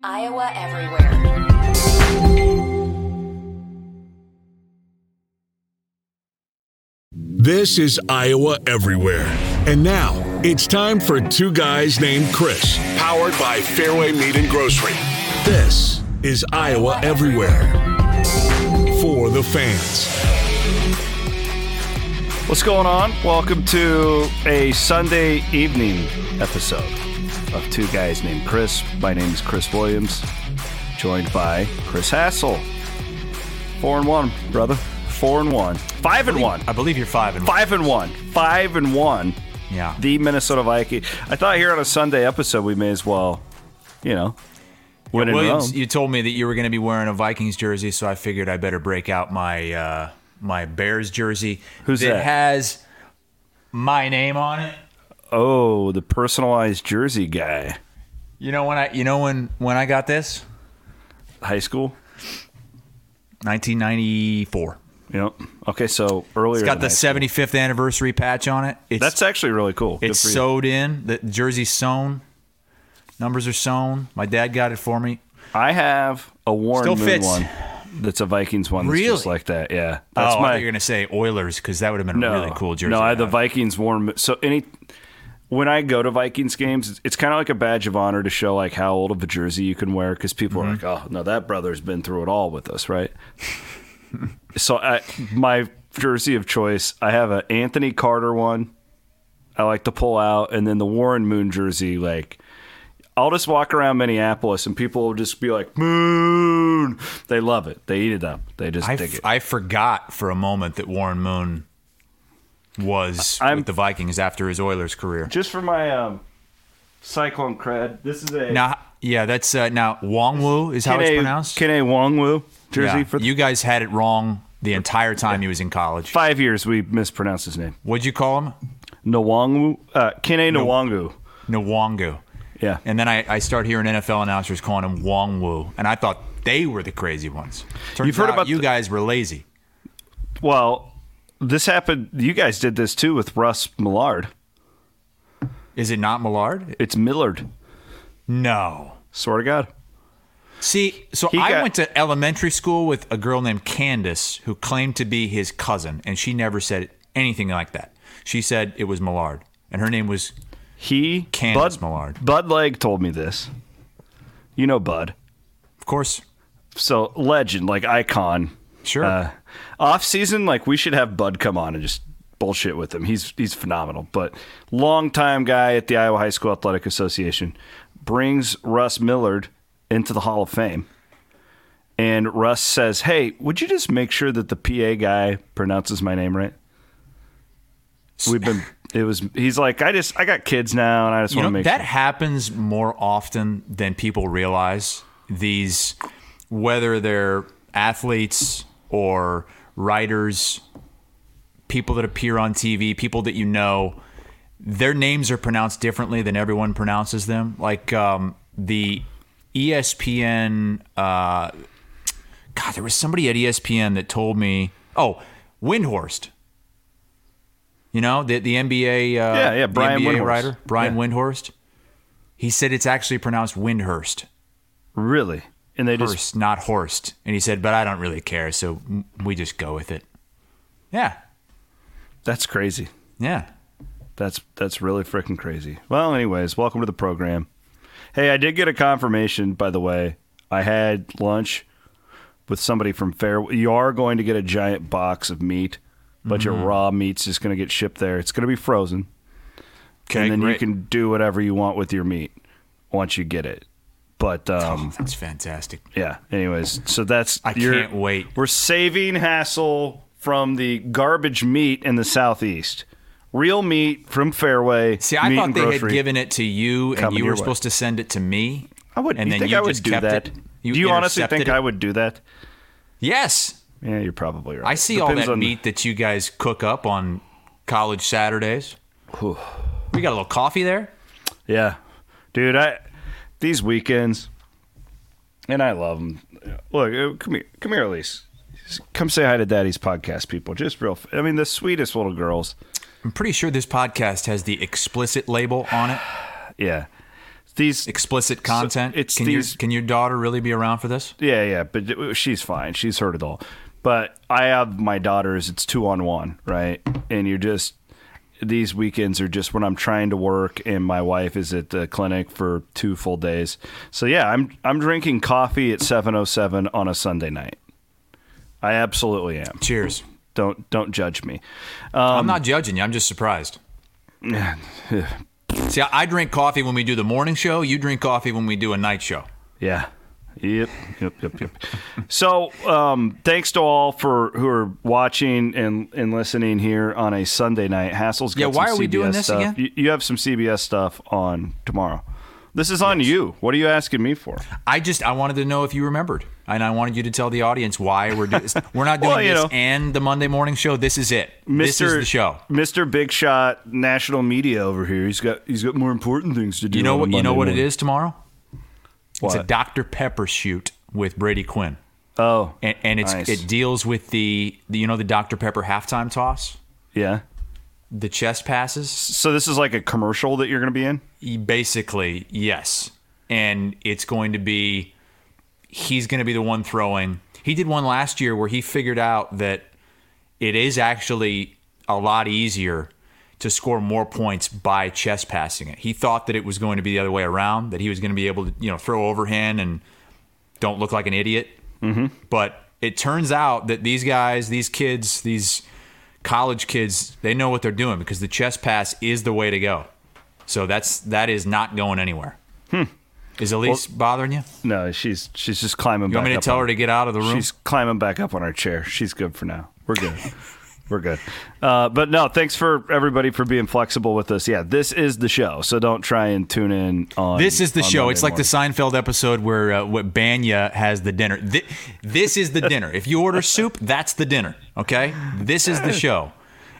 Iowa Everywhere. This is Iowa Everywhere. And now it's time for two guys named Chris, powered by Fareway Meat and Grocery. This is Iowa Everywhere for the fans. What's going on? Welcome to a Sunday evening episode of Two Guys Named Chris. My name is Chris Williams, joined by Chris Hassel. Four and one, brother. Four and one. Five and one. I believe you're five and Five and one. Five and one. Yeah. The Minnesota Viking. I thought here on a Sunday episode we may as well, you know, win in Williams, you told me that you were going to be wearing a Vikings jersey, so I figured I better break out my uh, my Bears jersey. Who's that? It has my name on it. Oh, the personalized jersey guy. You know when I you know when when I got this? High school. 1994. Yep. Okay, so earlier. It's got the high school. 75th anniversary patch on it. It's That's actually really cool. Good it's sewed in. The jersey's sewn. Numbers are sewn. My dad got it for me. I have a Warren Still Moon fits. one. That's a Vikings one. That's just Really? like that. Yeah. That's oh, my. you're going to say Oilers because that would have been no, a really cool jersey. No, I have the. Vikings Warren. So any. When I go to Vikings games, it's, it's kind of like a badge of honor to show like how old of a jersey you can wear because people Mm-hmm. are like, "Oh, no, that brother's been through it all with us, right?" so I, my jersey of choice, I have an Anthony Carter one. I like to pull out, and then the Warren Moon jersey, like I'll just walk around Minneapolis and people will just be like, Moon. They love it. They eat it up. They just I, dig f- it. I forgot for a moment that Warren Moon was I'm- with the Vikings after his Oilers career. just for my um, Cyclone cred, this is a Now, yeah, that's uh, now Wongwu is how it's pronounced. Kene Wongwu jersey Yeah. for you guys had it wrong the entire time he was in college. five years. We mispronounced his name. What'd you call him? Nwangwu, uh, Kene Nwangu. Nwongu. Yeah. And then I, I start hearing NFL announcers calling him Wongwu, and I thought they were the crazy ones. Turns You've heard out about you the- guys were lazy. Well, this happened. You guys did this too with Russ Millard. Is it not Millard? It's Millard. No. Swear to God. See, so He I got- went to elementary school with a girl named Candace who claimed to be his cousin, and she never said anything like that. She said it was Millard, and her name was He Candace Bud, Millard. Bud Legg told me this. You know Bud. Of course. So legend, like icon. Sure. Uh, off season, like we should have Bud come on and just bullshit with him. He's he's phenomenal. But long time guy at the Iowa High School Athletic Association brings Russ Millard into the Hall of Fame. And Russ says, "Hey, would you just make sure that the PA guy pronounces my name right?" We've been. It was. He's like, I just. I got kids now, and I just you want know to make that sure. happens more often than people realize. These, whether they're athletes or writers, people that appear on TV, people that you know, their names are pronounced differently than everyone pronounces them. Like um, the ESPN. Uh, God, there was somebody at ESPN that told me, "Oh, Windhorst." You know the the NBA. Uh, Yeah, yeah, Brian NBA Windhorst. writer Brian Yeah. Windhorst. He said it's actually pronounced Windhurst, really, and they just not Horst. And he said, but I don't really care, so we just go with it. Yeah, that's crazy. yeah. That's that's really freaking crazy. Well, anyways, welcome to the program. Hey, I did get a confirmation, by the way. I had lunch with somebody from Fair. You are going to get a giant box of meat, but Mm-hmm. your raw meat's just going to get shipped there. It's going to be frozen, Okay, and then great. you can do whatever you want with your meat once you get it. But um, Oh, that's fantastic. yeah. Anyways, so that's I can't wait. We're saving Hassel from the garbage meat in the southeast. Real meat from Fareway. See, I thought they had given it to you, and you were way. supposed to send it to me. I would. And you then think you I would just do kept that? it? do You you honestly think it? I would do that? Yes, Yeah, you're probably right. I see all Depends that on- meat that you guys cook up on college Saturdays. Whew. We got a little coffee there. Yeah, dude. I these weekends, and I love them. Look, uh, come here, come here, Elise. Come say hi to Daddy's podcast, people. Just real. I mean, the sweetest little girls. I'm pretty sure this podcast has the explicit label on it. Yeah. these explicit content. it's can these- your can your daughter really be around for this? Yeah, yeah, but she's fine. She's heard it all. But I have my daughters. It's two on one, right? And you're just these weekends are just when I'm trying to work, and my wife is at the clinic for two full days. So yeah, I'm I'm drinking coffee at 7:07 on a Sunday night. I absolutely am. Cheers. Don't don't judge me. I'm um, not judging you. I'm just surprised. See, I drink coffee when we do the morning show. You drink coffee when we do a night show. Yeah. Yep. Yep. Yep. Yep. so, um, thanks to all for who are watching and, and listening here on a Sunday night. Hassel's Yeah, why are we doing this stuff. again? You, you have some CBS stuff on tomorrow. This is on you. What are you asking me for? I just I wanted to know if you remembered, and I wanted you to tell the audience why we're doing. We're not doing Well, this know. and the Monday morning show. This is it. This is the show. Mr. Big Shot National Media over here. He's got he's got more important things to do. You know what? You know what it morning. is tomorrow. It's a Dr Pepper shoot with Brady Quinn, Oh, and, and it's Nice. it deals with the, the you know the Dr Pepper halftime toss, yeah. the chest passes. So this is like a commercial that you're going to be in. Basically, yes. And it's going to be he's going to be the one throwing. He did one last year where he figured out that it is actually a lot easier to score more points by chest passing it. He thought that it was going to be the other way around, that he was going to be able to, you know, throw overhand and don't look like an idiot. Mm-hmm. But it turns out that these guys, these kids, these college kids, they know what they're doing because the chest pass is the way to go. So that's that is not going anywhere. Is Elise bothering you? No, she's she's just climbing. You want back me to up tell on- her to get out of the room? She's climbing back up on our chair. She's good for now. We're good. We're good. Uh, but no, thanks for everybody for being flexible with us. Yeah, this is the show, so don't try and tune in on. This is the show. Monday It's like the. Seinfeld episode where uh, what Bania has the dinner. Thi- This is the dinner. If you order soup, that's the dinner. Okay, this is the show.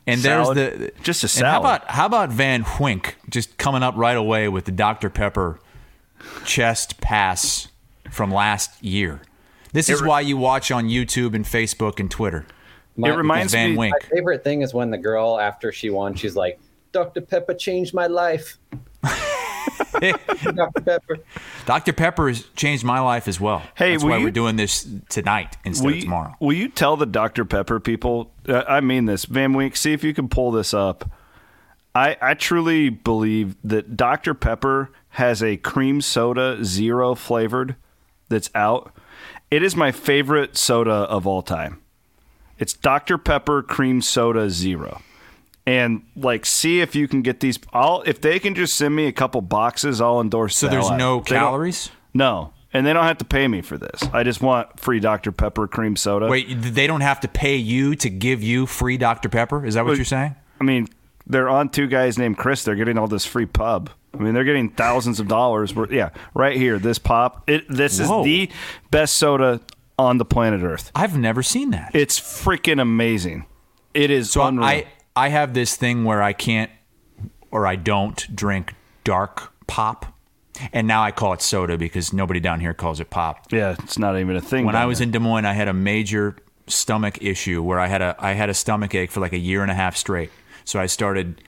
And Salad. there's the Just a and How about how about Van Wink just coming up right away with the Dr Pepper chest pass from last year? This is why you watch on YouTube and Facebook and Twitter. My, It reminds Van me. Wink. my favorite thing is when the girl after she won, she's like, "Dr. Pepper changed my life." Dr. Pepper. Dr Pepper has changed my life as well. Hey, that's why you- we're doing this tonight instead Will of you, tomorrow. will you tell the Dr Pepper people? Uh, I mean this, Van Wink. See if you can pull this up. I I truly believe that Dr Pepper has a cream soda zero flavored that's out. It is my favorite soda of all time. It's Dr Pepper cream soda zero. And like, see if you can get these. I'll if they can just send me a couple boxes, I'll endorse. So the there's out no. They calories. No, and they don't have to pay me for this. I just want free Dr Pepper cream soda. Wait, they don't have to pay you to give you free Dr Pepper? Is that what Wait. you're saying? I mean, they're on two guys named Chris. They're getting all this free pub. I mean, they're getting thousands of dollars. Worth, yeah, right here, this pop. It, this Whoa. is the best soda on the planet Earth. I've never seen that. It's freaking amazing. It is so unreal. I I have this thing where I can't or I don't drink dark pop. And now I call it soda because nobody down here calls it pop. yeah, it's not even a thing. When I was there. in Des Moines, I had a major stomach issue where I had a I had a stomach ache for like a year and a half straight. So I started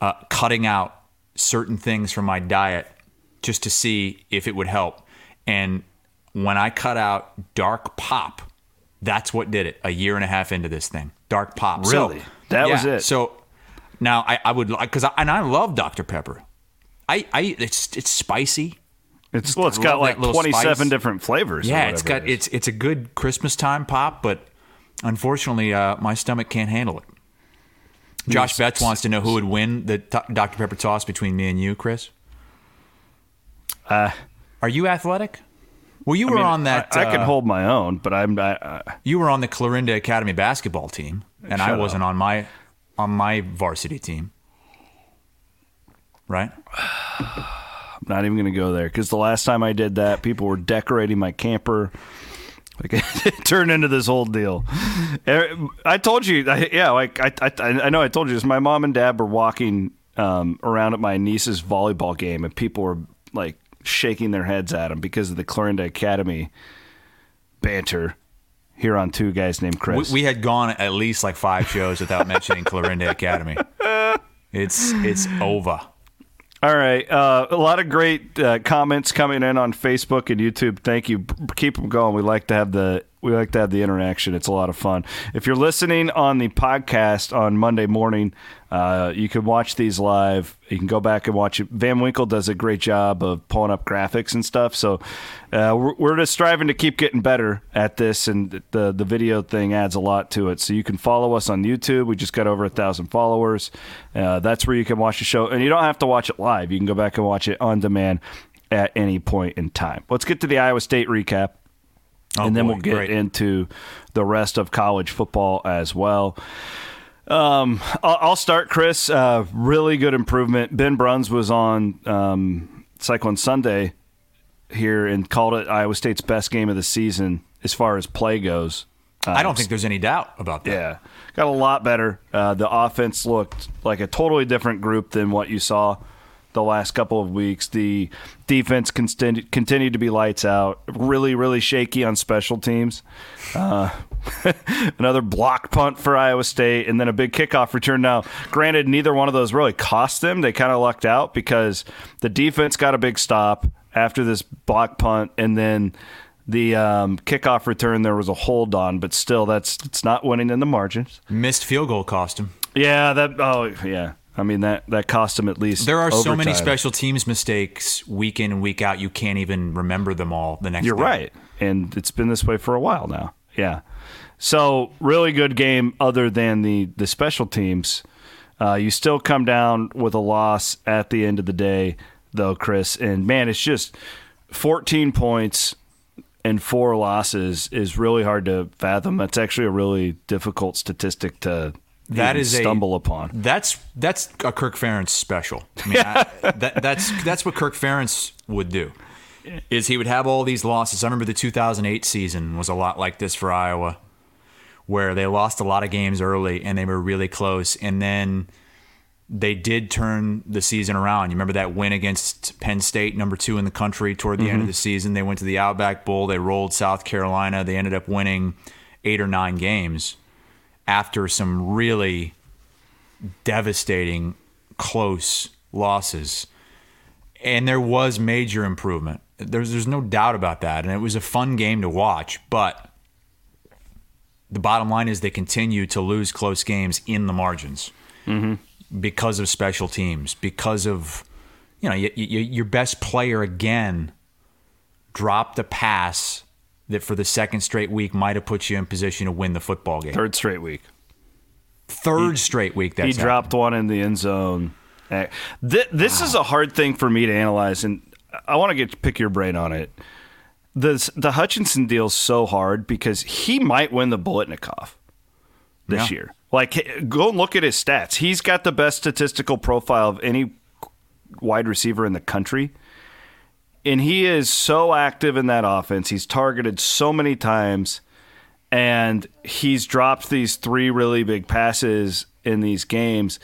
uh, cutting out certain things from my diet just to see if it would help. And when I cut out dark pop, that's what did it. A year and a half into this thing, dark pop. So- Really? That was it? So now I, I would like because I, and I love Dr Pepper. I, I it's it's spicy. it's well, it's I got like twenty seven different flavors. Yeah, it's got it it's it's a good Christmas time pop, but unfortunately, uh, my stomach can't handle it. Josh Betts wants to know who would win the t- Dr Pepper toss between me and you, Chris. Uh, Are you athletic? Well, you were I mean, on that. I, I can uh, hold my own, but I'm. I, I, You were on the Clarinda Academy basketball team, and I wasn't on my on my varsity team. Right? I'm not even going to go there because the last time I did that, people were decorating my camper. Like it turned into this whole deal. Er, I told you, I, yeah, like I, I, I know I told you this. My mom and dad were walking um, around at my niece's volleyball game, and people were like shaking their heads at him because of the Clarinda Academy banter here on two guys named We, Chris. we had gone at least like five shows without mentioning Clarinda Academy. It's it's over. All right. Uh, a lot of great uh, comments coming in on Facebook and YouTube. Thank you. Keep them going. We like to have the we like to have the interaction. It's a lot of fun. If you're listening on the podcast on Monday morning, uh, you can watch these live. You can go back and watch it. Van Winkle does a great job of pulling up graphics and stuff. So uh, we're, we're just striving to keep getting better at this, and the the video thing adds a lot to it. So you can follow us on YouTube. We just got over a thousand followers. Uh, that's where you can watch the show, and you don't have to watch it live. You can go back and watch it on demand at any point in time. Let's get to the Iowa State recap Oh, and then boy, we'll get great. into the rest of college football as well. Um, I'll, I'll start, Chris. Uh, really good improvement. Ben Bruns was on um, Cyclone Sunday here and called it Iowa State's best game of the season as far as play goes. Uh, I don't think there's any doubt about that. yeah, got a lot better. Uh, the offense looked like a totally different group than what you saw the last couple of weeks. The defense continued, continued to be lights out. Really, really shaky on special teams. Uh, another block punt for Iowa State, and then a big kickoff return. Now, granted, neither one of those really cost them. They kind of lucked out because the defense got a big stop after this block punt, and then the um, kickoff return there was a hold on, but still, that's it's not winning in the margins. Missed field goal cost him. Yeah, that. Oh, yeah. I mean that that cost them at least. There are so many special teams mistakes week in and week out. You can't even remember them all the next. You're day. right, and it's been this way for a while now. Yeah. So really good game, other than the the special teams. Uh, you still come down with a loss at the end of the day, though, Chris. And man, it's just 14 points and four losses is really hard to fathom. That's actually a really difficult statistic to That is a- stumble upon. That's that's a Kirk Ferentz special. I mean, I, that, that's that's what Kirk Ferentz would do. Is he would have all these losses. I remember the 2008 season was a lot like this for Iowa, where they lost a lot of games early and they were really close, and then they did turn the season around. You remember that win against Penn State, number two in the country, toward the end of mm-hmm. the season. They went to the Outback Bowl. They rolled South Carolina. They ended up winning eight or nine games after some really devastating, close losses. And there was major improvement. There's, there's no doubt about that. And it was a fun game to watch. But the bottom line is they continue to lose close games in the margins mm-hmm. because of special teams, because of, you know, y- y- your best player again dropped a pass that for the second straight week might have put you in position to win the football game. Third straight week. Third straight week that's he happened. dropped one in the end zone. Eh, Th- This is a hard thing for me to analyze, and I want to get pick your brain on it. The the Hutchinson deal's so hard because he might win the Biletnikoff this Yeah. year. Like, go and look at his stats. He's got the best statistical profile of any wide receiver in the country. And he is so active in that offense. He's targeted so many times and he's dropped these three really big passes in these games.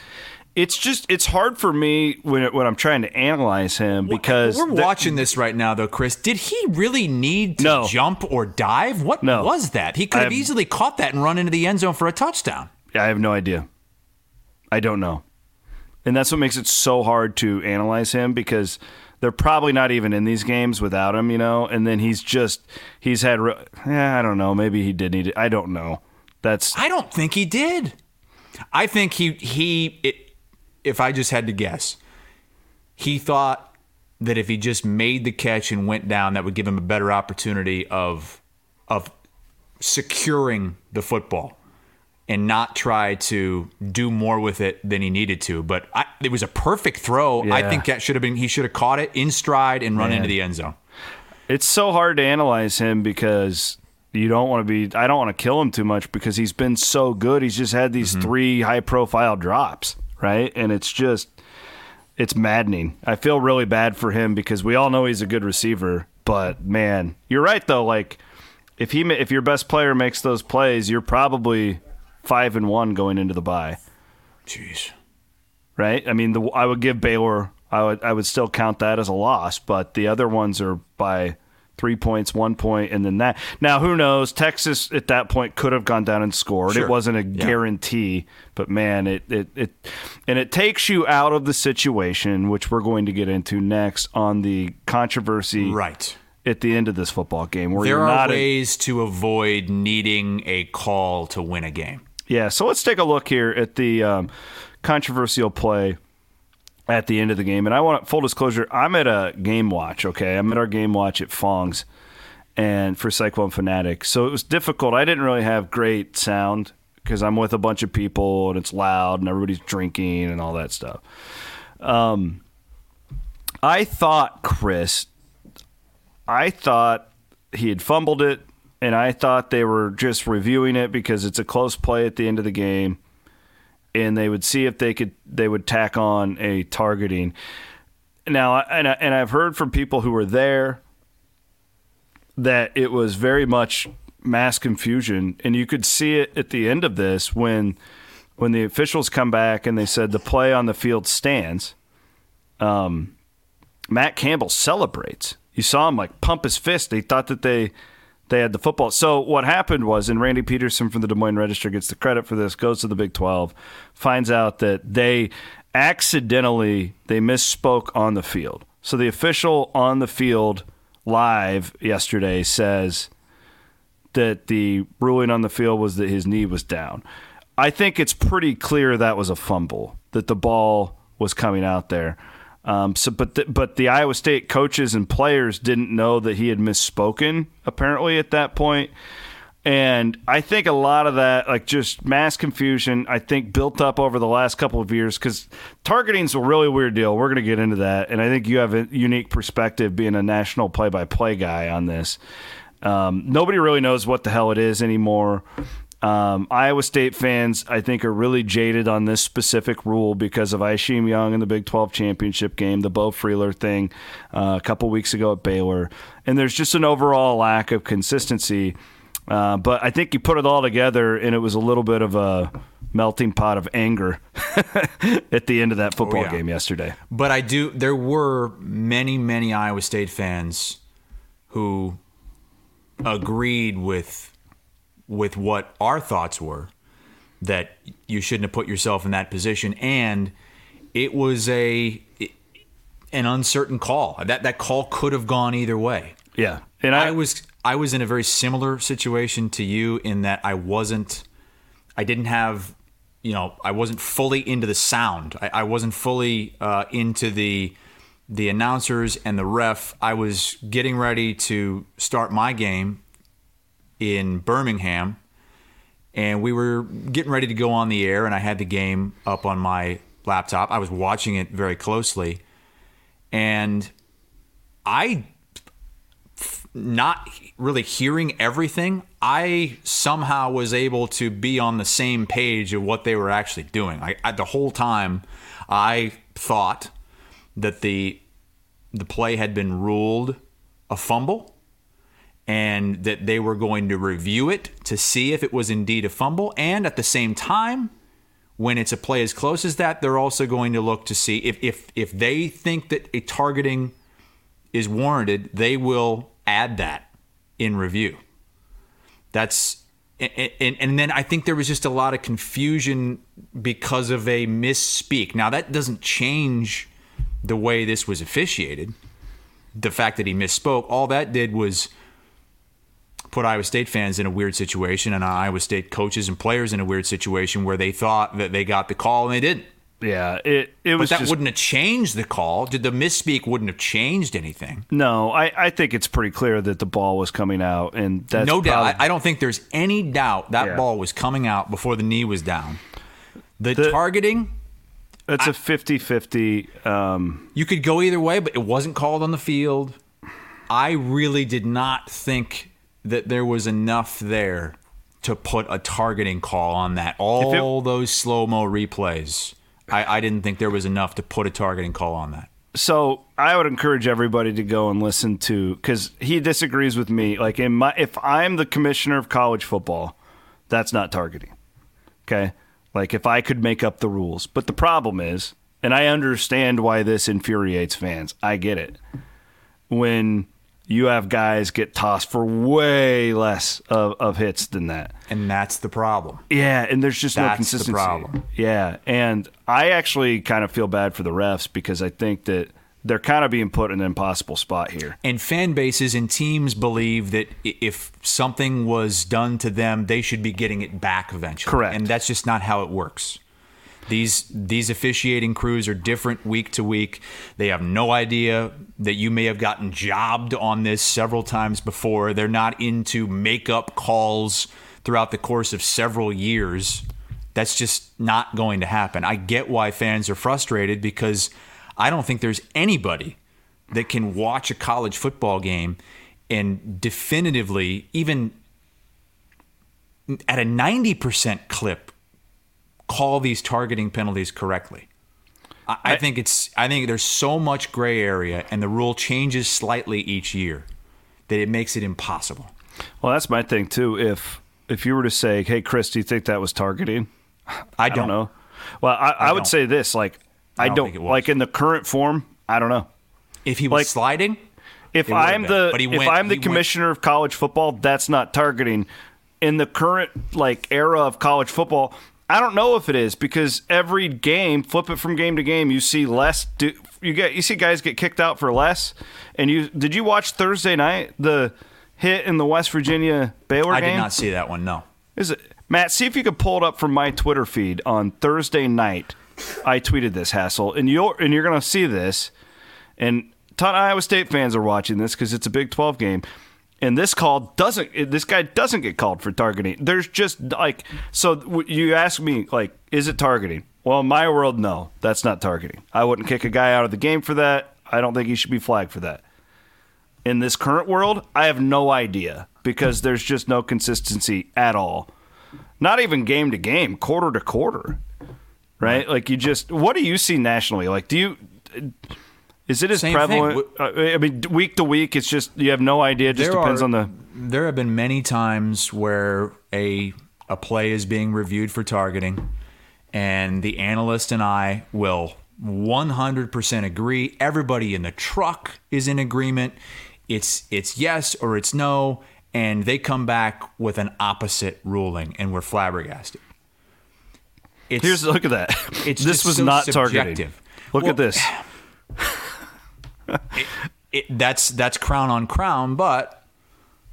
It's just it's hard for me when when I'm trying to analyze him because we're the- watching this right now, though, Chris. Did he really need to No. jump or dive? What No. was that? He could have I'm- easily caught that and run into the end zone for a touchdown. I have no idea. I don't know. And that's what makes it so hard to analyze him because they're probably not even in these games without him, you know. And then he's just he's had re- yeah, I don't know. Maybe he did need it. I don't know. That's I don't think he did. I think he he. It, if I just had to guess, he thought that if he just made the catch and went down, that would give him a better opportunity of of securing the football and not try to do more with it than he needed to. But I, it was a perfect throw. I think that should have been he should have caught it in stride and run Man. into the end zone. it's so hard to analyze him because you don't want to be I don't want to kill him too much because he's been so good. He's just had these mm-hmm. three high profile drops, right? And it's just it's maddening. I feel really bad for him because we all know he's a good receiver, but man, you're right though like if he if your best player makes those plays, you're probably 5 and 1 going into the bye, Jeez. right? I mean, the, I would give Baylor I would I would still count that as a loss, but the other ones are by three points, one point, and then that. Now, who knows? Texas at that point could have gone down and scored. Sure. It wasn't a Yeah. guarantee, but man, it, it it and it takes you out of the situation, which we're going to get into next on the controversy Right. at the end of this football game, where There you're are not. a- ways to avoid needing a call to win a game. Yeah, so let's take a look here at the um, controversial play at the end of the game. And I want full disclosure, I'm at a game watch, okay? I'm at our game watch at Fong's and for Cyclone Fanatic. So it was difficult. I didn't really have great sound because I'm with a bunch of people and it's loud and everybody's drinking and all that stuff. Um, I thought, Chris, I thought he had fumbled it, and I thought they were just reviewing it because it's a close play at the end of the game, and they would see if they could they would tack on a targeting. Now, and I, and I've heard from people who were there that it was very much mass confusion, and you could see it at the end of this when when the officials come back and they said the play on the field stands. Um, Matt Campbell celebrates. You saw him like pump his fist. They thought that they they had the football. So what happened was, and Randy Peterson from the Des Moines Register gets the credit for this. Goes to the Big Twelve, finds out that they accidentally they misspoke on the field. So the official on the field live yesterday says that the ruling on the field was that his knee was down. I think it's pretty clear that was a fumble, that the ball was coming out there. Um, so, but the, but the Iowa State coaches and players didn't know that he had misspoken apparently at that point. And I think a lot of that, like just mass confusion, I think built up over the last couple of years because targeting is a really weird deal. We're going to get into that. And I think you have a unique perspective being a national play by play guy on this. Um, nobody really knows what the hell it is anymore. Um, Iowa State fans, I think, are really jaded on this specific rule because of Isheem Young in the Big 12 championship game, the Beau Freyler thing uh, a couple weeks ago at Baylor. And there's just an overall lack of consistency. Uh, but I think you put it all together, and it was a little bit of a melting pot of anger at the end of that football yeah. game yesterday. But I do. There were many, many Iowa State fans who agreed with with what our thoughts were that you shouldn't have put yourself in that position, and it was a an uncertain call. That that call could have gone either way. Yeah, and I was I was in a very similar situation to you in that I wasn't I didn't have you know I wasn't fully into the sound I, I wasn't fully uh, into the the announcers and the ref I was getting ready to start my game in Birmingham and we were getting ready to go on the air and I had the game up on my laptop I was watching it very closely and I not really hearing everything, I somehow was able to be on the same page of what they were actually doing. I, I, the whole time, I thought that the the play had been ruled a fumble, and that they were going to review it to see if it was indeed a fumble. And at the same time, when it's a play as close as that, they're also going to look to see if if if they think that a targeting is warranted, they will add that in review. That's and, and, and then I think there was just a lot of confusion because of a misspeak. Now that doesn't change the way this was officiated. The fact that he misspoke, all that did was put Iowa State fans in a weird situation and Iowa State coaches and players in a weird situation where they thought that they got the call and they didn't. yeah, it it But was that just wouldn't have changed the call. Did the misspeak wouldn't have changed anything? no. I, I think it's pretty clear that the ball was coming out, and that's no doubt. probably- I, I don't think there's any doubt that Yeah. ball was coming out before the knee was down. The, The- targeting, It's a 50-50. Um, you could go either way, but it wasn't called on the field. I really did not think that there was enough there to put a targeting call on that. All those slow mo replays, I, I didn't think there was enough to put a targeting call on that. so I would encourage everybody to go and listen to because he disagrees with me. Like in my, if I'm the commissioner of college football, that's not targeting. Okay, like if I could make up the rules, but the problem is, and I understand why this infuriates fans. I get it. When you have guys get tossed for way less of, of hits than that. And that's the problem. Yeah, and there's just no consistency. That's the problem. Yeah, and I actually kind of feel bad for the refs because I think that they're kind of being put in an impossible spot here. And fan bases and teams believe that if something was done to them, they should be getting it back eventually. Correct. And that's just not how it works. These these officiating crews are different week to week. They have no idea that you may have gotten jobbed on this several times before. They're not into makeup calls throughout the course of several years. That's just not going to happen. I get why fans are frustrated because I don't think there's anybody that can watch a college football game and definitively, even at a 90% clip, call these targeting penalties correctly. I, I think it's I think there's so much gray area and the rule changes slightly each year that it makes it impossible. Well, that's my thing too. If if you were to say, "Hey, Chris, do you think that was targeting?" I I don't, don't know. Well, I, I, would say this: like, I, don't don't, think it was. like in the current form. I don't know. If he was Like- sliding, If I'm the But he if I'm the he went- commissioner of college football, that's not targeting. In the current like era of college football, I don't know if it is because every game, flip it from game to game, you see less. Do, you get you see guys get kicked out for less. And you did you watch Thursday night the hit in the West Virginia Baylor I game? I did not see that one. No. Is it Matt? See if you could pull it up from my Twitter feed on Thursday night. I tweeted this Hassel, and you're and you're gonna see this. And ton of Iowa State fans are watching this because it's a Big Twelve game. And this call doesn't. This guy doesn't get called for targeting. There's just like so. You ask me like, is it targeting? Well, in my world, no, that's not targeting. I wouldn't kick a guy out of the game for that. I don't think he should be flagged for that in this current world, I have no idea because there's just no consistency at all. Not even game to game, quarter to quarter. Right? Like you just what do you see nationally? Like do you is it as Same prevalent? Uh, I mean, week to week, it's just you have no idea. It just There depends are- on the. There have been many times where a a play is being reviewed for targeting, and the analyst and I will 100% agree. Everybody in the truck is in agreement. It's it's yes or it's no, and they come back with an opposite ruling, and we're flabbergasted. It's, Here's look at that. It's this was so not targeting. Look Well, at this. it, that's that's crown on crown, but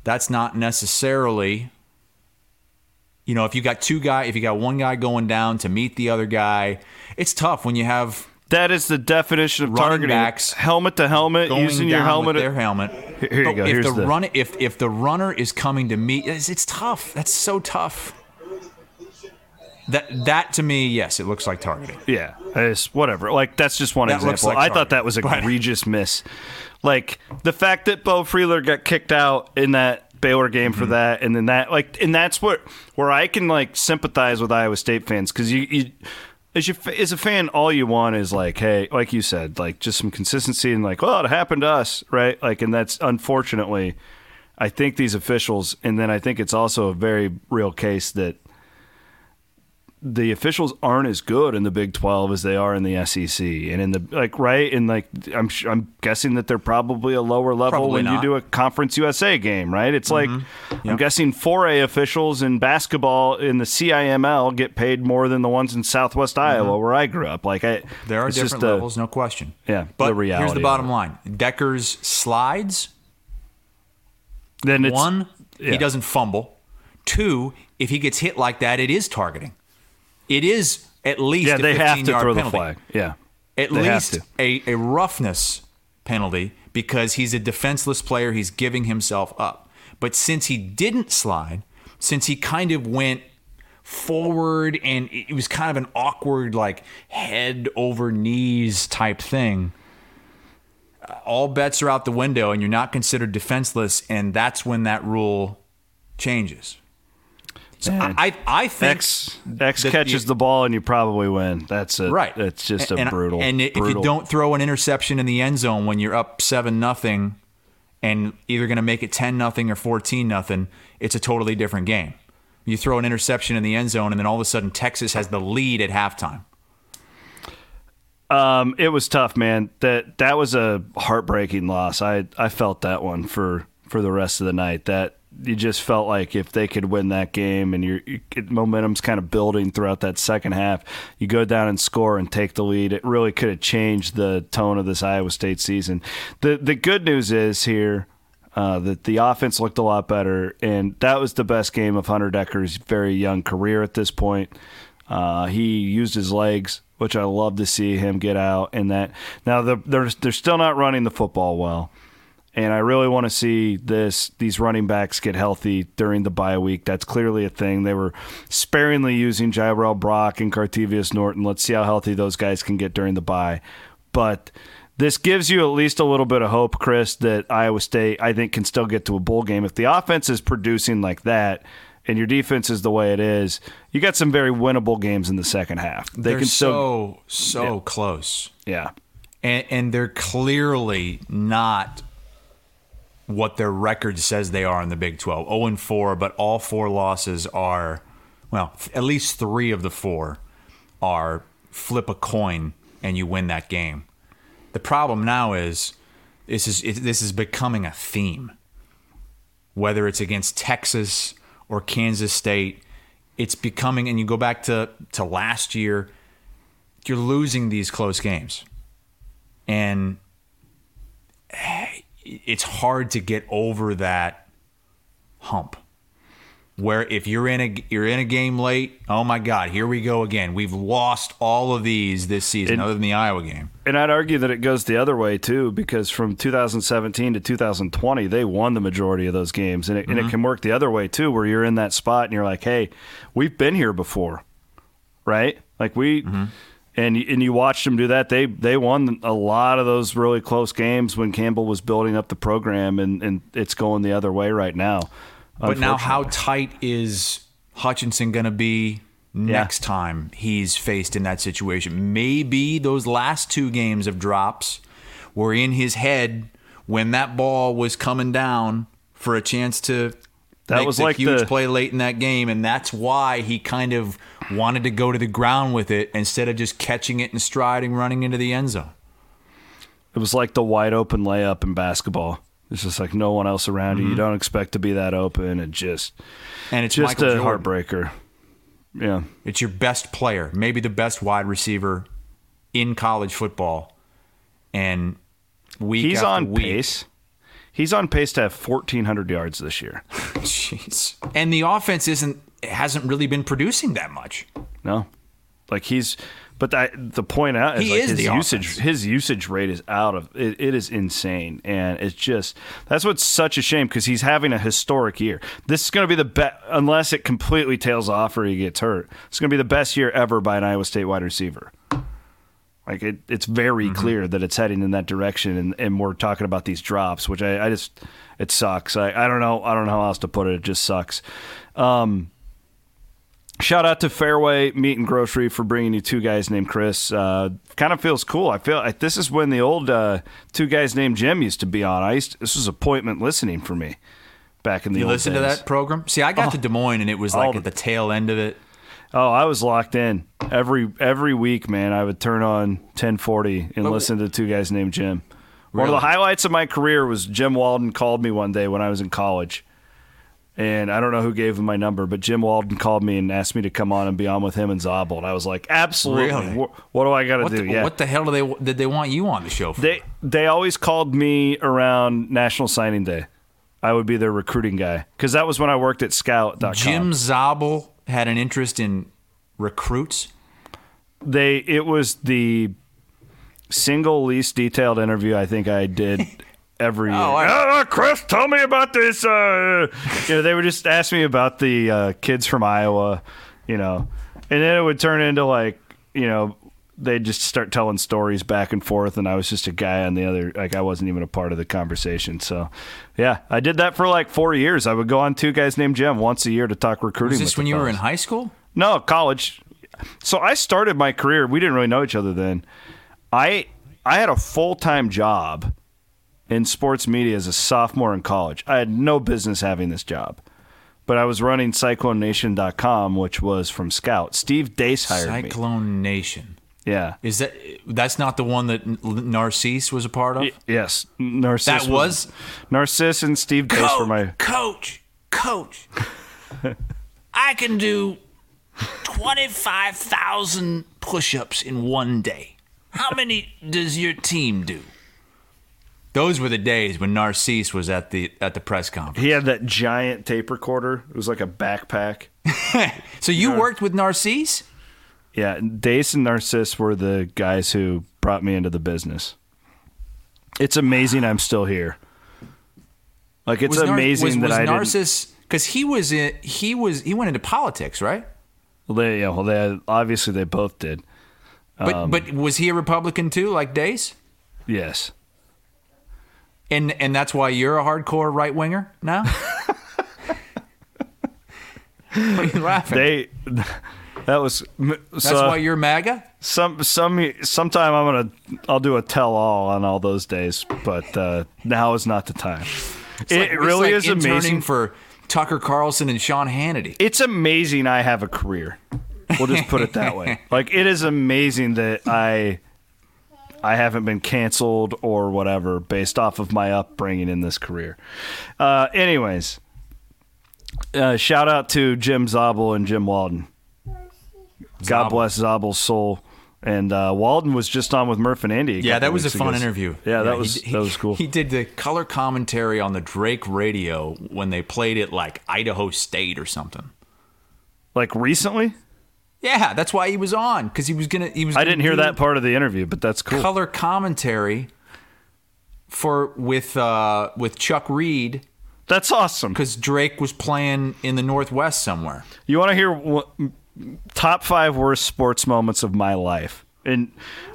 that's not necessarily. You know, if you got two guy, if you got one guy going down to meet the other guy, it's tough when you have That is the definition of targeting. backs helmet to helmet, using your helmet. with their helmet. Here you go. If Here's the, the- run, if if the runner is coming to meet, it's, it's tough. That's so tough. That that to me, yes, it looks like targeting. Yeah, it's whatever. Like that's just one That looks example. like I thought that was a But- egregious miss. Like the fact that Beau Freyler got kicked out in that Baylor game Mm-hmm. for that, and then that, like, and that's what where I can like sympathize with Iowa State fans because you, you as you as a fan, all you want is like, hey, like you said, like just some consistency and like, well, it happened to us, right? Like, and that's unfortunately, I think these officials, and then I think it's also a very real case that the officials aren't as good in the Big 12 as they are in the SEC and in the like right and like I'm I'm guessing that they're probably a lower level Probably when you do a Conference USA game, right? It's like Mm-hmm. I'm guessing 4A officials in basketball in the CIML get paid more than the ones in Southwest Iowa where I grew up. Like I Mm-hmm. There are different a- levels, no question. Yeah, but the reality here's the bottom line: Dekkers slides. Then it's One, yeah. he doesn't fumble. Two, if he gets hit like that, it is targeting. It is at least Yeah, a they have to 15-yard throw the flag. Yeah. At least a, a roughness penalty because he's a defenseless player. He's giving himself up. But since he didn't slide, since he kind of went forward and it was kind of an awkward, like head over knees type thing, uh, all bets are out the window and you're not considered defenseless. And that's when that rule changes. So Man. I, I, I think X X catches the- the ball and you probably win. That's it. Right. It's just a and, brutal. And if you don't throw an interception in the end zone when you're up seven nothing, and either going to make it ten nothing or fourteen nothing, it's a totally different game. You throw an interception in the end zone, and then all of a sudden Texas has the lead at halftime. Um, it was tough, man. That that was a heartbreaking loss. I I felt that one for for the rest of the night. That you just felt like if they could win that game and your you, momentum's kind of building throughout that second half, you go down and score and take the lead. It really could have changed the tone of this Iowa State season. The the good news is here uh, that the offense looked a lot better, and that was the best game of Hunter Dekkers' very young career at this point. Uh, he used his legs, which I love to see him get out. And that now the, they're they're still not running the football well, and I really want to see this these running backs get healthy during the bye week. That's clearly a thing. They were sparingly using Jirehl Brock and Cartevious Norton. Let's see how healthy those guys can get during the bye, but. This gives you at least a little bit of hope, Chris, that Iowa State, I think, can still get to a bowl game. If the offense is producing like that, and your defense is the way it is, you got some very winnable games in the second half. They They're can still, so so Yeah. close, yeah, and and they're clearly not what their record says they are in the Big 12. 0 and 4, but all four losses are well, at least 3 of the 4 are flip a coin and you win that game. The problem now is this is it, this is becoming a theme. Whether it's against Texas or Kansas State, it's becoming and you go back to to last year, you're losing these close games. And it's hard to get over that hump. Where if you're in a you're in a game late, oh my God, here we go again. We've lost all of these this season, And- other than the Iowa game. and I'd argue that it goes the other way too, because from 2017 to 2020, they won the majority of those games, and it, and it mm-hmm. can work the other way too, where you're in that spot and you're like, hey, we've been here before, right? Like we. Mm-hmm. And you- and you watched them do that. They they won a lot of those really close games when Campbell was building up the program, and, and it's going the other way right now. But now, how tight is Hutchinson going to be next time he's faced in that situation? Maybe those last two games of drops were in his head when that ball was coming down for a chance to That make was the like huge the- play late in that game, and that's why he kind of wanted to go to the ground with it instead of just catching it in stride and running into the end zone. It was like the wide open layup in basketball. It's just like no one else around you. You mm-hmm. don't expect to be that open, and just And it's just Michael a Jordan. heartbreaker. Yeah, It's your best player, maybe the best wide receiver in college football. And week he's after on week, pace. He's on pace to have fourteen hundred yards this year. Jeez. And the offense isn't hasn't really been producing that much. No, like he's. But that, the point out is, He like is his usage. offense. His usage rate is out of it. It is insane, and it's just that's what's such a shame because he's having a historic year. This is going to be the best, unless it completely tails off or he gets hurt. It's going to be the best year ever by an Iowa State wide receiver. Like it, it's very Mm-hmm. clear that it's heading in that direction, and, and we're talking about these drops, which I, I just it sucks. I, I don't know I don't know how else to put it. It just sucks. Um, Shout out to Fareway Meat and Grocery for bringing you two guys named Chris. Uh, kind of feels cool. I feel like this is when the old uh, two guys named Jim used to be on. I used this was appointment listening for me back in the You old listen to that program? See, I got Oh. to Des Moines and it was like at the tail end of it. Oh, I was locked in every every week, man. I would turn on 1040 and listen to two guys named Jim. One of the highlights of my career was Jim Walden called me one day when I was in college. And I don't know who gave him my number, but Jim Walden called me and asked me to come on and be on with him and Zabel. And I was like, absolutely. Really? What, what do I got to do? the, yeah. what the hell do they did they want you on the show for? They they always called me around National Signing Day. I would be their recruiting guy because that was when I worked at Scout.com. Jim Zabel had an interest in recruits. They it was the single least detailed interview I think I did every year. Oh, I- "Ah, Chris, tell me about this. Uh, you know, they would just ask me about the uh, kids from Iowa, you know, and then it would turn into like you know they'd just start telling stories back and forth, and I was just a guy on the other. Like I wasn't even a part of the conversation. So, yeah, I did that for like four years. I would go on two guys named Jim once a year to talk recruiting. Was this when you were in high school? No, college. So I started my career. We didn't really know each other then. I I had a full time job in sports media as a sophomore in college. I had no business having this job, but I was running CycloneNation.com, which was from Scout. Steve Deace hired me. Cyclone Nation. Yeah. Is that that's not the one that Narcisse was a part of? Y- Yes. Narcisse. That was- Narcisse and Steve Deace were my coach, coach. I can do twenty-five thousand push-ups in one day. How many does your team do? Those were the days when Narcisse was at the at the press conference. He had that giant tape recorder. It was like a backpack. So you worked with Narcisse? Yeah, Deace and Narciss were the guys who brought me into the business. It's amazing I'm still here. Like it's Was Nar- amazing was, that was I didn't. Narcisse because he was in he was he went into politics, right? Well, they, yeah, well, they obviously they both did. But Um, but was he a Republican too, like Deace? Yes. And and that's why you're a hardcore right winger now. what are you laughing? They. That was. that's why you're MAGA. some some sometime I'm gonna I'll do a tell all on all those days, but uh, now is not the time. It's it like- really like is amazing. for Tucker Carlson and Sean Hannity. it's amazing I have a career. We'll just put it that way. Like it is amazing that I I haven't been canceled or whatever based off of my upbringing in this career. Uh, anyways, uh, shout out to Jim Zabel and Jim Walden. God bless Zabel's soul. And uh, Walden was just on with Murph and Andy. Yeah, that was a fun ago. interview. Yeah, that he was he- that was cool. He did the color commentary on the Drake radio when they played it like Idaho State or something. like recently, Yeah, that's why he was on because he was gonna. He was. I gonna didn't hear that part of the interview, but that's cool. Color commentary for with uh, with Chuck Reed That's awesome. because Drake was playing in the Northwest somewhere. You want to hear what, top five worst sports moments of my life? And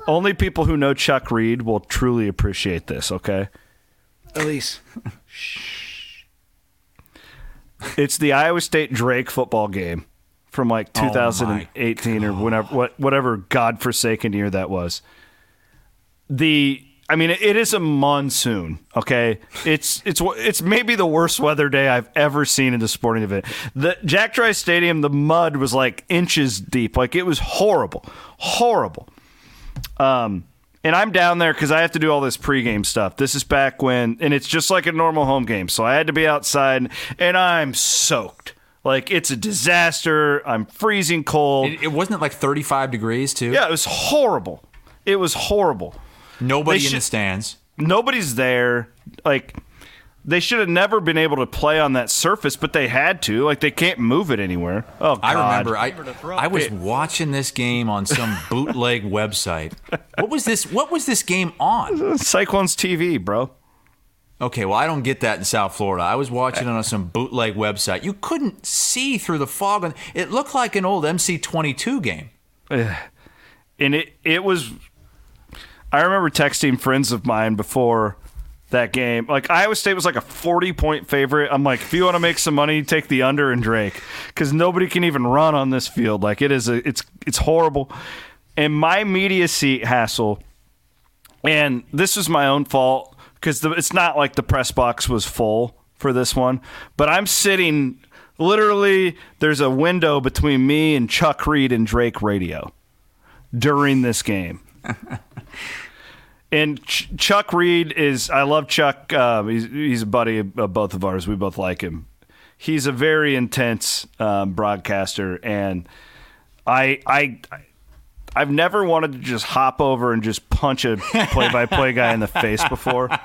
only people who know Chuck Reed will truly appreciate this, okay? Elise. it's the Iowa State Drake football game from like Oh 2018 or whenever what, whatever godforsaken year that was. The I mean, it is a monsoon. Okay, it's it's it's maybe the worst weather day I've ever seen in a sporting event. The Jack Trice Stadium, the mud was like inches deep. Like it was horrible, horrible. Um, and I'm down there because I have to do all this pregame stuff. This is back when, and it's just like a normal home game. So I had to be outside, and I'm soaked. Like it's a disaster. I'm freezing cold. It, it wasn't like 35 degrees too. yeah, it was horrible. It was horrible Nobody They in the stands. nobody's there. Like they should have never been able to play on that surface, but they had to. Like they can't move it anywhere. Oh, God. I remember I, I was watching this game on some bootleg website. What was this? What was this game on? Cyclones TV, bro. Okay, well I don't get that in South Florida. I was watching it on some bootleg website. You couldn't see through the fog, and it looked like an old MC22 game. and it it was I remember texting friends of mine before that game. Like Iowa State was like a 40 point favorite. I'm like, if you want to make some money, take the under and Drake cuz nobody can even run on this field. Like it is a it's it's horrible. And my media seat hassle and this was my own fault cuz it's not like the press box was full for this one, but I'm sitting literally there's a window between me and Chuck Reed and Drake radio during this game. And Ch- Chuck Reed is, I love Chuck. Uh, he's, he's a buddy of both of ours. We both like him. He's a very intense um, broadcaster, and I, I, I've never wanted to just hop over and just punch a play-by-play guy in the face before.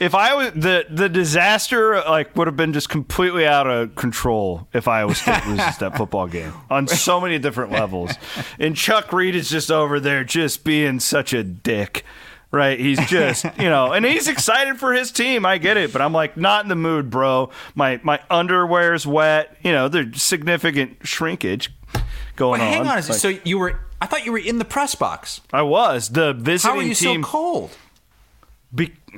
If I was the the disaster, like would have been just completely out of control if Iowa State loses that football game on so many different levels. And Chuck Reed is just over there, just being such a dick, right? He's just you know, and he's excited for his team. I get it, but I'm like not in the mood, bro. My my underwear's wet. You know, there's significant shrinkage going Wait, on. hang on. Like, So you were? I thought you were in the press box. I was the visiting How are you team. so cold?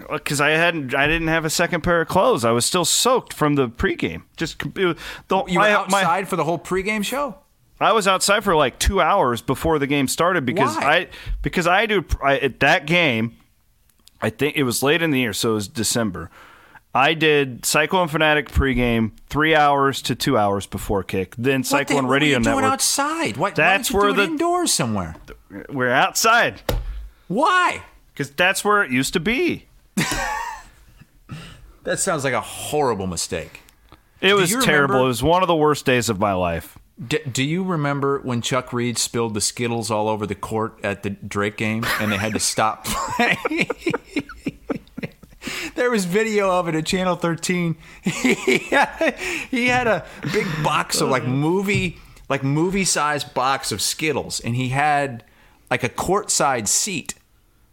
Uh, because I hadn't, I didn't have a second pair of clothes. I was still soaked from the pregame. Just it was- the, You were my- my- outside for the whole pregame show. I was outside for like two hours before the game started because Why? I because I do I, at that game. I think it was late in the year, so it was December. I did Cyclone Fanatic pregame three hours to two hours before kick. Then What the- Cyclone what are Radio you doing outside? Why, That's why where the- indoors somewhere. We're outside Why? because that's where it used to be. That sounds like a horrible mistake. It was terrible. remember- It was one of the worst days of my life. D- do you remember when Chuck Reed spilled the Skittles all over the court at the Drake game and they had to stop playing? there was video of it at Channel 13. he, had, he had a big box of like movie, like movie sized box of Skittles, and he had like a courtside seat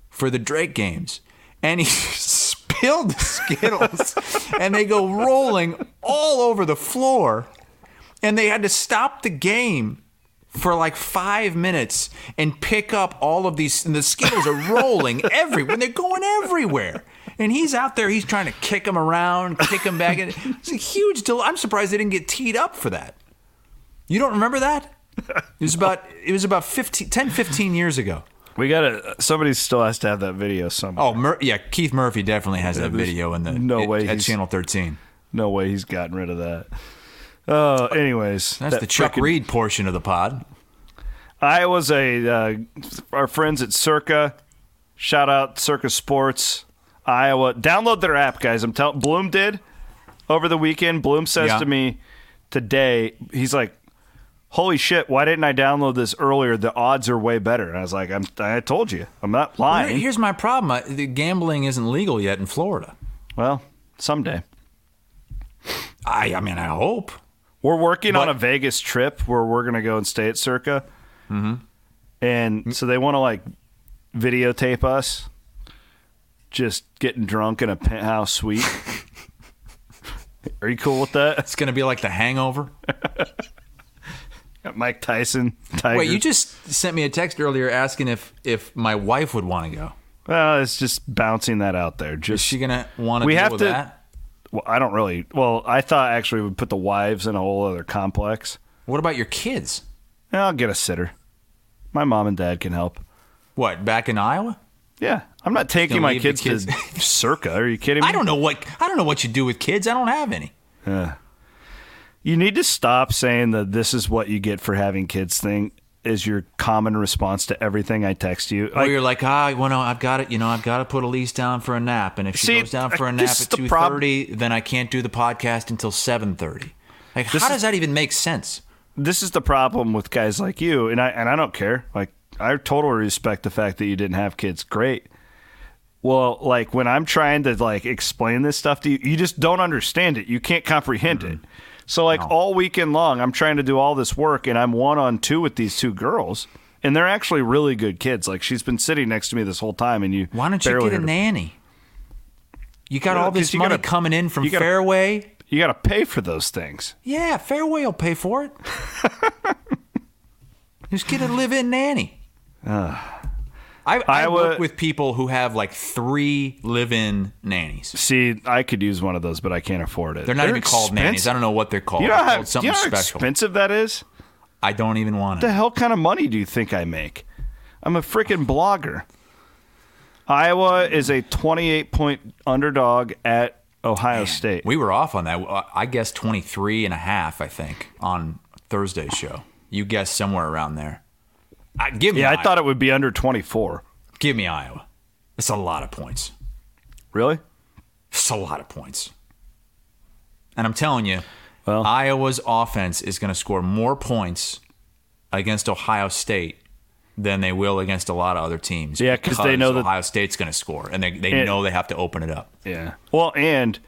for the Drake games, and he spilled the Skittles, and they go rolling all over the floor and they had to stop the game for like five minutes and pick up all of these and the skittles are rolling everywhere they're going everywhere. And he's out there he's trying to kick them around kick them back it's a huge del- i'm surprised they didn't get teed up for that. You don't remember that? It was about it was about 15 10 15 years ago We gotta. Somebody still has to have that video somewhere. oh Mur- yeah keith murphy definitely has that there's video in the no at, way at he's- channel 13 No way he's gotten rid of that. Oh, anyways, that's that the chuck frickin- reed portion of the pod I was a uh, our friends at Circa. Shout out Circa Sports Iowa. Download their app, guys. I'm telling. Bloom did over the weekend. Bloom says Yeah. to me today, he's like, "Holy shit! Why didn't I download this earlier? The odds are way better." And I was like, "I'm. I told you. I'm not lying." here's my problem I, the gambling isn't legal yet in florida well, someday I, I mean, I hope. we're working on a Vegas trip where we're gonna go and stay at Circa, mm-hmm. and so they want to like videotape us just getting drunk in a penthouse suite. Are you cool with that? It's going to be like the hangover. Got Mike Tyson, Tiger. Wait, you just sent me a text earlier asking if if my wife would want to go. well, it's just bouncing that out there. Is Just she going to want to We deal have with to- that? well, I don't really. Well, I thought actually we'd put the wives in a whole other complex. What about your kids? Yeah, I'll get a sitter. My mom and dad can help. What, back in Iowa? Yeah, I'm not taking my kids, kids- to Circa. Are you kidding me? I don't know what I don't know what you do with kids. I don't have any. You need to stop saying that this is what you get for having kids thing is your common response to everything I text you. Or you're like, ah, well, no, I've got it. You know, I've got to put Elise down for a nap, and if she See, goes down for a nap at the prob- then I can't do the podcast until seven thirty. Like, how is- does that even make sense? this is the problem with guys like you, and I and I don't care. Like I totally respect the fact that you didn't have kids. Great. Well, like when I'm trying to like explain this stuff to you, you just don't understand it. You can't comprehend it. So like all weekend long, I'm trying to do all this work, and I'm one on two with these two girls, and they're actually really good kids. Like she's been sitting next to me this whole time, and you Why don't you get a nanny? You got Yeah, all this money gotta- coming in from you gotta- Fareway. You got to pay for those things. Yeah, Fareway will pay for it. Just get a live-in nanny. I, I Iowa- work with people who have like three live-in nannies. See, I could use one of those, but I can't afford it. They're not even called nannies. I don't know what they're called. You know how, called you know how expensive that is? I don't even want it. What the hell kind of money do you think I make? I'm a freaking blogger. Iowa is a 28 point underdog at Ohio State. We were off on that. I guessed 23 and a half, I think, on Thursday's show. You guessed somewhere around there. I, give me yeah, I thought it would be under 24. Give me Iowa. It's a lot of points. Really? It's a lot of points. And I'm telling you, Well- Iowa's offense is going to score more points against Ohio State than they will against a lot of other teams. Yeah, because they know that- Ohio State's going to score, and they, they And- know they have to open it up. Yeah. Well, and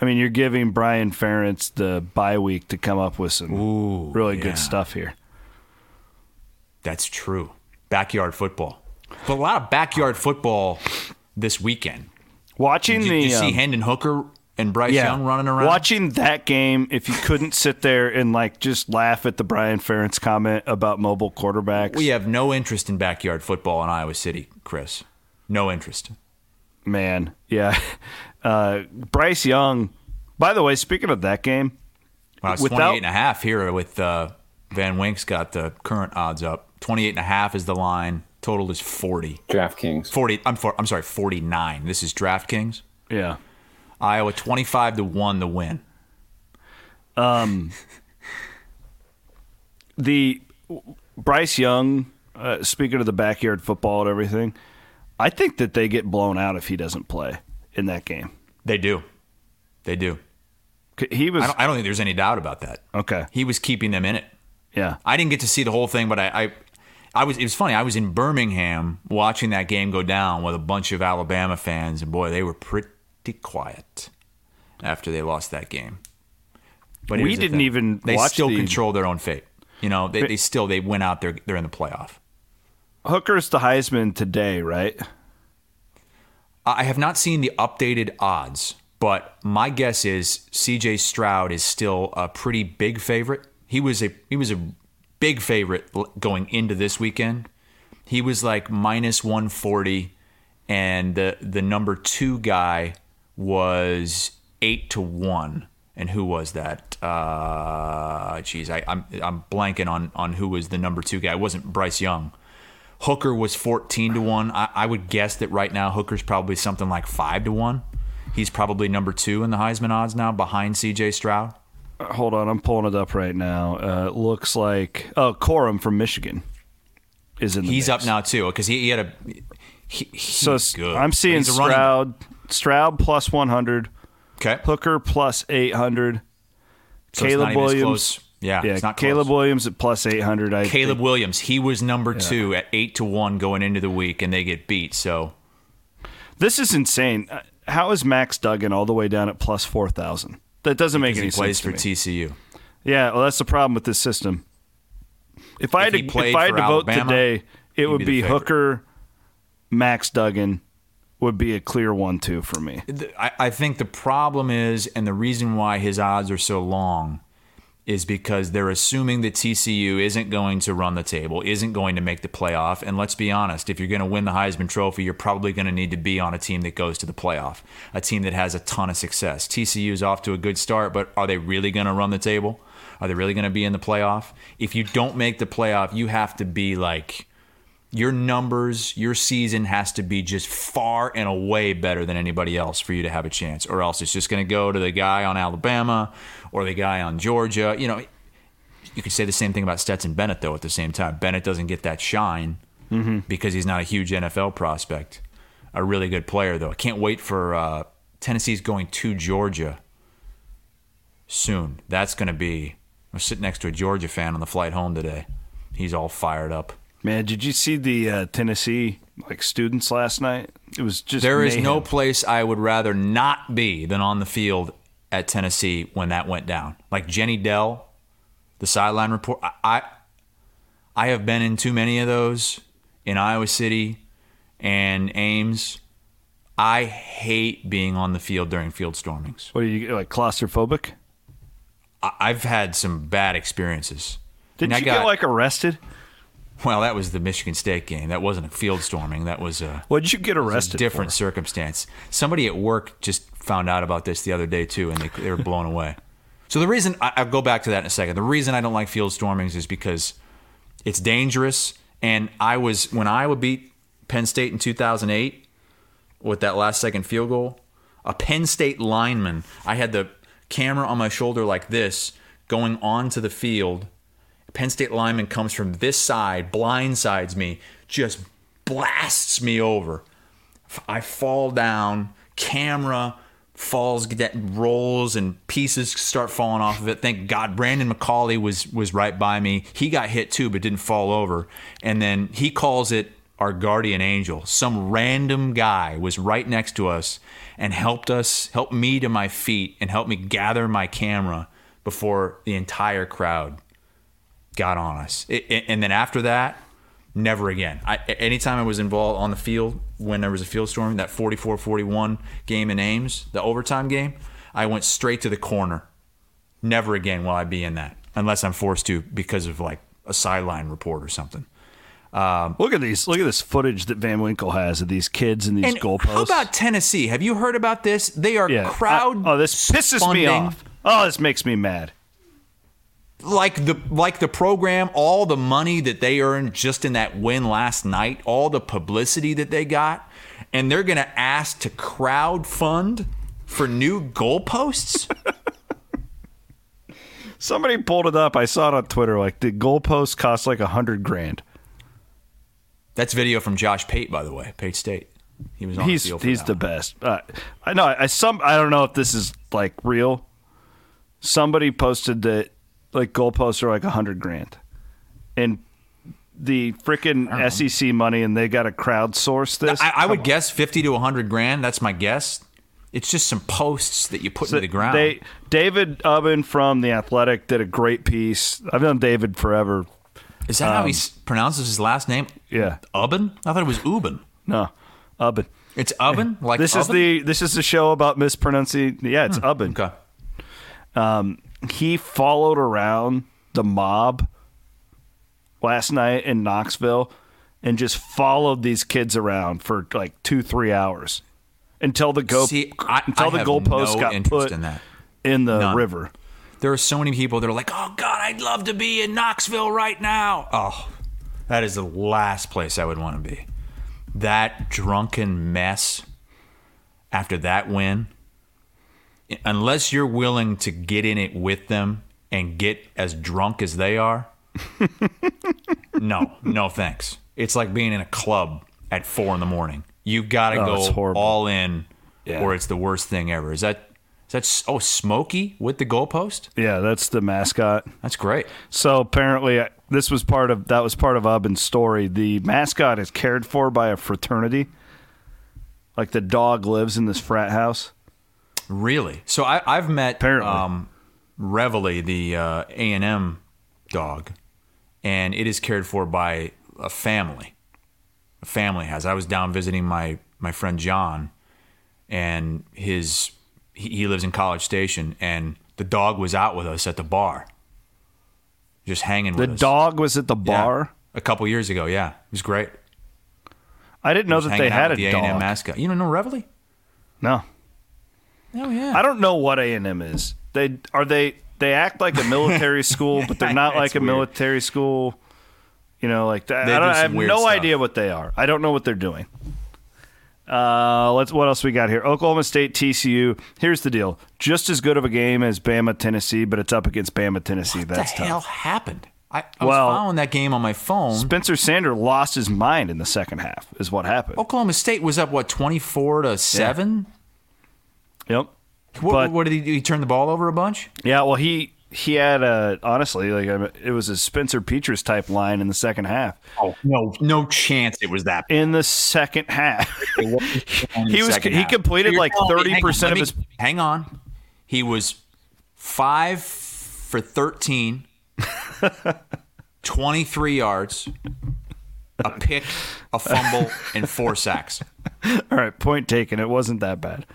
I mean, you're giving Brian Ferentz the bye week to come up with some really yeah. good stuff here. That's true. Backyard football. But a lot of backyard football this weekend. Watching Did the you see um, Hendon Hooker and Bryce Young running around? Watching that game, if you couldn't sit there and like just laugh at the Brian Ferentz comment about mobile quarterbacks, We have no interest in backyard football in Iowa City, Chris. No interest. man, yeah. Uh, Bryce Young. By the way, speaking of that game, Well, it's Without- 28 and a half here with uh, Van Wink's got the current odds up. 28 and a half is the line. Total is 40. DraftKings. 40 I'm for, I'm sorry, 49. This is DraftKings. yeah, Iowa 25 to 1 to win. Um the Bryce Young, uh, speaking of the backyard football and everything, I think that they get blown out if he doesn't play in that game. They do. They do. He was I don't, I don't think there's any doubt about that. okay. He was keeping them in it. Yeah, I didn't get to see the whole thing, but I, I, I was. It was funny. I was in Birmingham watching that game go down with a bunch of Alabama fans, and boy, they were pretty quiet after they lost that game. But We didn't even They watch still the- control their own fate. You know, they, they still they went out there. They're in the playoff. Hooker's the Heisman today, right? I have not seen the updated odds, but my guess is C.J. Stroud is still a pretty big favorite. He was a he was a big favorite going into this weekend. He was like minus one forty, and the the number two guy was eight to one. And who was that? Uh, geez, I, I'm I'm blanking on on who was the number two guy. It wasn't Bryce Young. Hooker was 14 to 1. I, I would guess that right now Hooker's probably something like 5 to 1. He's probably number two in the Heisman odds now behind CJ Stroud. Hold on, I'm pulling it up right now. Uh, it looks like oh, Corum from Michigan is in. The He's mix. up now too because he, he had a. He, he's So good. I'm seeing He's a running back. Stroud, Stroud plus 100, Okay. Hooker plus 800, So Caleb Williams. Yeah, yeah, it's not Caleb close. Williams at plus 800. I Caleb think. Williams, he was number two at 8 to 1 going into the week, and they get beat. So This is insane. Uh, How is Max Duggan all the way down at plus 4,000? That doesn't make any he plays sense for me. TCU. Yeah, well, that's the problem with this system. If I had to, if I had to vote Alabama, today, it he'd be be. Hooker, Max Duggan would be a clear one-two for me. I, I think the problem is, and the reason why his odds are so long, is because they're assuming that TCU isn't going to run the table, isn't going to make the playoff. And let's be honest, if you're going to win the Heisman Trophy, you're probably going to need to be on a team that goes to the playoff, a team that has a ton of success. TCU is off to a good start, but are they really going to run the table? Are they really going to be in the playoff? If you don't make the playoff, you have to be like your numbers, your season has to be just far and away better than anybody else for you to have a chance, or else it's just going to go to the guy on Alabama or the guy on Georgia. You know, you could say the same thing about Stetson Bennett, though, at the same time. Bennett doesn't get that shine because he's not a huge NFL prospect. A really good player, though. I can't wait for uh, Tennessee's going to Georgia soon. That's going to be. I was sitting next to a Georgia fan on the flight home today. He's all fired up. Man, did you see the uh, Tennessee like students last night? It was just There is no place I would rather not be than on the field at Tennessee when that went down. Like Jenny Dell, the sideline report. I, I, I have been in too many of those in Iowa City and Ames. I hate being on the field during field stormings. What are you like claustrophobic? I, I've had some bad experiences. Did you got- get like arrested? Well, that was the Michigan State game. That wasn't a field storming. That was a. What did you get arrested? different for? circumstance. Somebody at work just found out about this the other day too, and they, they were blown away. So the reason I, I'll go back to that in a second. The reason I don't like field stormings is because it's dangerous. And I was when Iowa beat Penn State in 2008 with that last second field goal. A Penn State lineman. I had the camera on my shoulder like this, going onto the field. Penn State lineman comes from this side, blindsides me, just blasts me over. I fall down, camera falls, that rolls, and pieces start falling off of it. Thank God Brandon McCauley was was right by me. He got hit too, but didn't fall over. And then he calls it our guardian angel. Some random guy was right next to us and helped us, helped me to my feet, and helped me gather my camera before the entire crowd got on us. It, it- and then after that, never again. I, anytime I was involved on the field when there was a field storm, that 44-41 game in Ames, the overtime game, I went straight to the corner. Never again will I be in that unless I'm forced to because of like a sideline report or something. Um, look at these. Look at this footage that Van Winkle has of these kids and these And goalposts. how about Tennessee? Have you heard about this? They are yeah. crowd. I- oh, this pisses me off. Oh, this makes me mad. Like the like the program, all the money that they earned just in that win last night, all the publicity that they got, and they're going to ask to crowd fund for new goalposts? Somebody pulled it up. I saw it on Twitter. Like the goalpost cost like a hundred grand. That's video from Josh Pate, by the way, Pate State. He was on He's the he's the one. best. Uh, I know. I some. I don't know if this is like real. Somebody posted that like goalposts are like a hundred grand, and the freaking SEC money, and they got to crowdsource this. I, I would guess fifty to hundred grand. That's my guess. It's just some posts that you put So into the ground. They David Ubben from the Athletic did a great piece. I've known David forever. Is that how he pronounces his last name? um, Yeah. Ubben? I thought it was Ubben. No, Ubben. It's Ubben? Like this is the this is the show about mispronouncing. Yeah, it's Ubben. Okay. He followed around the mob last night in Knoxville and just followed these kids around for like two three hours until the go See, I, until I the goalpost no got interest put in that. in the None. river. There are so many people that are like, "Oh God, I'd love to be in Knoxville right now." Oh, that is the last place I would want to be. That drunken mess after that win. Unless you're willing to get in it with them and get as drunk as they are, no, no thanks. It's like being in a club at four in the morning. You've got to Oh, go all in, Yeah. or it's the worst thing ever. Is that? Is that? s- Oh, Smokey with the goalpost. Yeah, that's the mascot. That's great. So apparently, uh, this was part of that was part of Ubben's story. The mascot is cared for by a fraternity. Like the dog lives in this frat house. Really? So I, I've met Apparently. um, Reveille, the uh, A and M dog, and it is cared for by a family. A family has. I was down visiting my my friend John, and his he, he lives in College Station, and the dog was out with us at the bar, just hanging The with us. The dog was at the bar. a couple years ago. Yeah, it was great. I didn't know Just that they hanging out had a with the A&M dog. mascot. You don't know Reveille? No, Oh yeah. I don't know what A and M is. They are they they act like a military school, but they're not like a weird. military school. You know, like that. They I, don't, I have no stuff. idea what they are. I don't know what they're doing. Uh, let's. What else we got here? Oklahoma State, TCU. Here's the deal: just as good of a game as Bama, Tennessee, but it's up against Bama, Tennessee. what That's the tough. hell happened? I, I Well- was following that game on my phone. Spencer Sanders lost his mind in the second half. Is what happened. Oklahoma State was up what twenty four to seven. Yep. What, But- what did he do? He turned the ball over a bunch. Yeah, well, he he had a honestly like it was a Spencer Petras type line in the second half. Oh no, no chance it was that. In the second half, he was he half. completed So like thirty percent of me- his. Hang on, he was five for 13, 23 yards, a pick, a fumble, and four sacks. All right, point taken. It wasn't that bad,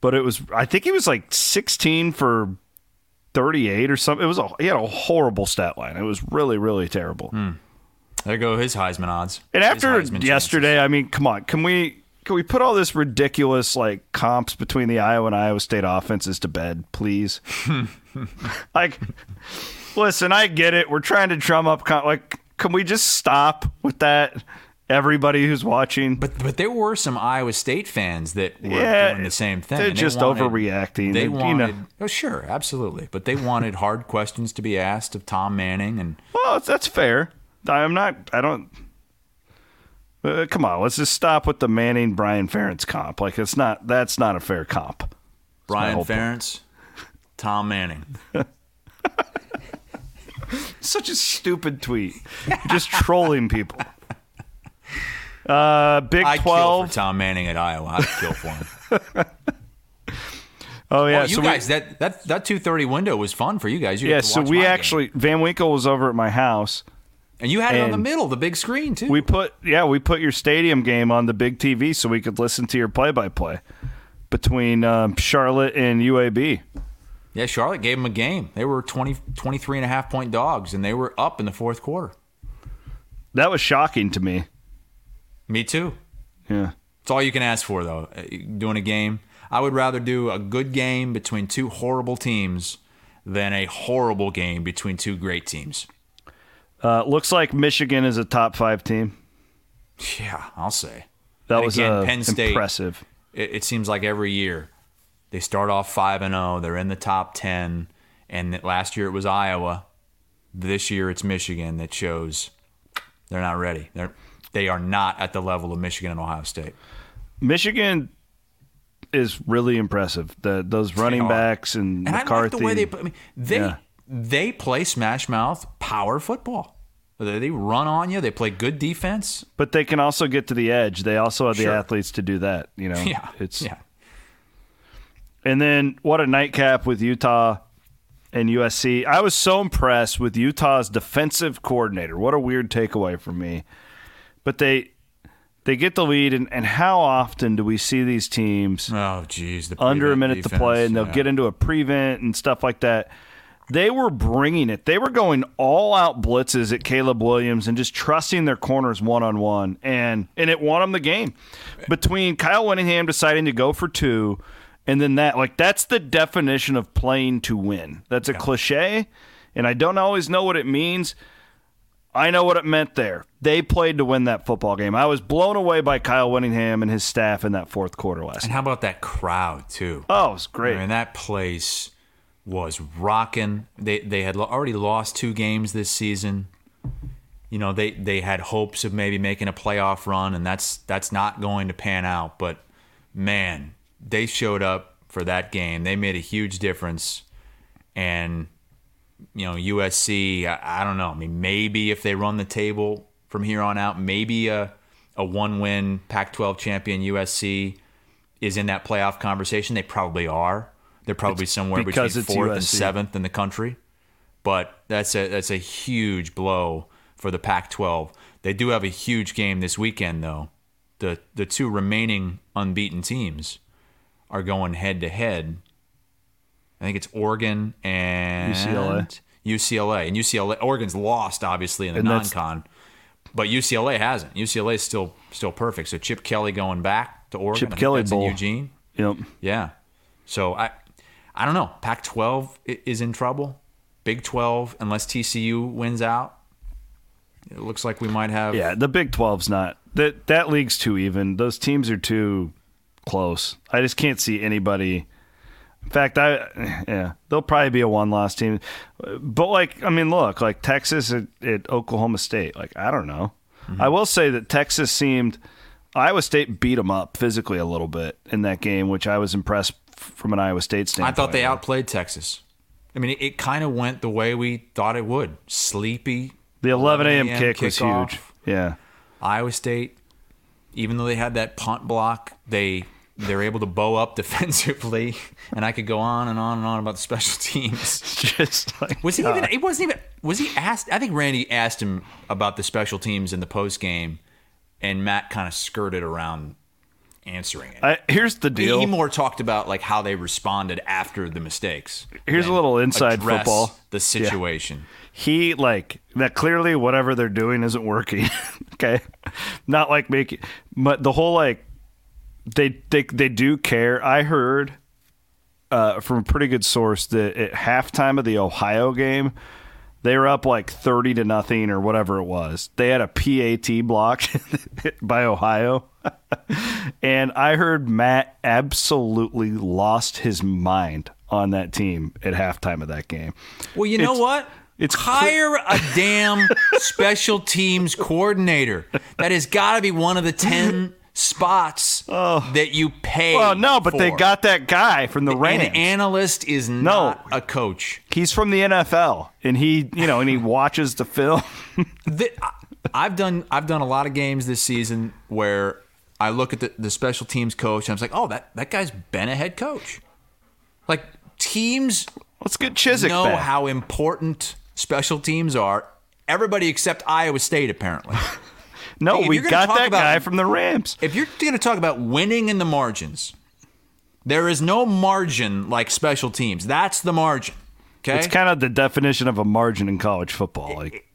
but it was. I think he was like sixteen for thirty-eight or something. It was a he had a horrible stat line. It was really really terrible. Hmm. There go his Heisman odds. And after Heisman yesterday, I mean, come on, can we can we put all this ridiculous like comps between the Iowa and Iowa State offenses to bed, please? like, listen, I get it. We're trying to drum up con- like, can we just stop with that? Everybody who's watching, But but there were some Iowa State fans that were Yeah, doing the same thing. they're they just wanted- overreacting. They They- you know. wanted, oh sure, absolutely, but they wanted hard questions to be asked of Tom Manning, and well, that's- that's fair. I'm not. I don't. Uh, come on, let's just stop with the Manning Brian Ferentz comp. Like, it's not. That's not a fair comp. Brian whole point. Ferentz, Tom Manning. Such a stupid tweet. Just trolling people. Uh, Big I'd kill Twelve. for Tom Manning at Iowa. I'd kill for him. Oh yeah, well, you so guys, we, that that that two thirty window was fun for you guys. You yeah, so we my game. actually Van Winkle was over at my house. and you had it on the middle, the big screen too. We put yeah, we put your stadium game on the big TV so we could listen to your play-by-play between um, Charlotte and UAB. yeah, Charlotte gave them a game. They were 20, 23 and a half point dogs, and they were up in the fourth quarter. That was shocking to me. Me too. Yeah. It's all you can ask for, though. uh, Doing a game, I would rather do a good game between two horrible teams than a horrible game between two great teams. Uh, looks like Michigan is a top five team. Yeah, I'll say That And was again, uh, Penn State. impressive. It, it seems like every year They start off 5 and 0. They're in the top 10. And last year it was Iowa. This year it's Michigan that shows they're not ready. They're they are not at the level of Michigan and Ohio State. Michigan is really impressive. The those running backs and, And McCarthy. I like the way they I mean, they Yeah. they play smash mouth power football. They run on you. They play good defense. but they can also get to the edge. They also have the Sure. athletes to do that. You know, Yeah, it's yeah. And then what a nightcap with Utah and USC. I was so impressed with Utah's defensive coordinator. What a weird takeaway for me. But they they get the lead, and, and how often do we see these teams Oh, geez, the under a minute to play, and they'll yeah. get into a prevent and stuff like that. They were bringing it. They were going all out blitzes at Caleb Williams and just trusting their corners one on one, and and it won them the game. Between Kyle Whittingham deciding to go for two, and then that like that's the definition of playing to win. That's a cliche, and I don't always know what it means. I know what it meant there. They played to win that football game. I was blown away by Kyle Whittingham and his staff in that fourth quarter last And how about that crowd too? Oh, it was great. I mean, that place was rocking. They they had already lost two games this season. You know, they they had hopes of maybe making a playoff run, and that's that's not going to pan out. But man, they showed up for that game. They made a huge difference, and you know, USC. I, I don't know. I mean, maybe if they run the table from here on out, maybe a a one win Pac-12 champion USC is in that playoff conversation. They probably are. They're probably somewhere between it's fourth and seventh in the country. But that's a that's a huge blow for the Pac-12. They do have a huge game this weekend, though. The the two remaining unbeaten teams are going head to head. I think it's Oregon and UCLA. UCLA and UCLA. Oregon's lost obviously in the And non-con, but UCLA hasn't. UCLA is still still perfect. So Chip Kelly going back to Oregon. Chip Kelly Bowl. in Eugene. Yep. Yeah. So I I don't know. Pac-12 is in trouble. Big 12 unless TCU wins out. It looks like we might have Yeah, the Big 12's not. That that league's too even. Those teams are too close. I just can't see anybody In fact, I yeah, they'll probably be a one-loss team. But like, I mean, look, like Texas at, at Oklahoma State. Like, I don't know. Mm-hmm. I will say that Texas seemed Iowa State beat them up physically a little bit in that game, which I was impressed from an Iowa State standpoint. I thought they outplayed Texas. I mean, it, it kind of went the way we thought it would. Sleepy. the 11 a.m. 11 kick was huge. Yeah. Iowa State, even though they had that punt block, they they're able to bow up defensively, and I could go on and on and on about the special teams. Just like Was he God. even? Uh, it wasn't even. Was he asked? I think Randy asked him about the special teams in the post game, and Matt kind of skirted around answering it. I, here's the deal. He more talked about like how they responded after the mistakes. Here's a little inside football. The situation. he like that clearly whatever they're doing isn't working okay not like making but the whole like they they they do care i heard uh, from a pretty good source that at halftime of the ohio game they were up like 30 to nothing or whatever it was they had a pat block by ohio and i heard matt absolutely lost his mind on that team at halftime of that game Well, you know what? it's hire a damn special teams coordinator. That has got to be one of the ten spots oh. that you pay. Oh. Well, no, but they got that guy from the An Rams. analyst is not a coach. He's from the NFL, and he, you know, and he watches the film. The- I've done I've done a lot of games this season where I look at the, the special teams coach and I'm like, oh, that, that guy's been a head coach. Like teams Let's get Chiswick know back. how important special teams are. Everybody except Iowa State, apparently. no, we got that about- guy from the Rams. if you're going to talk about winning in the margins, there is no margin like special teams. That's the margin. Okay, It's kind of the definition of a margin in college football. Like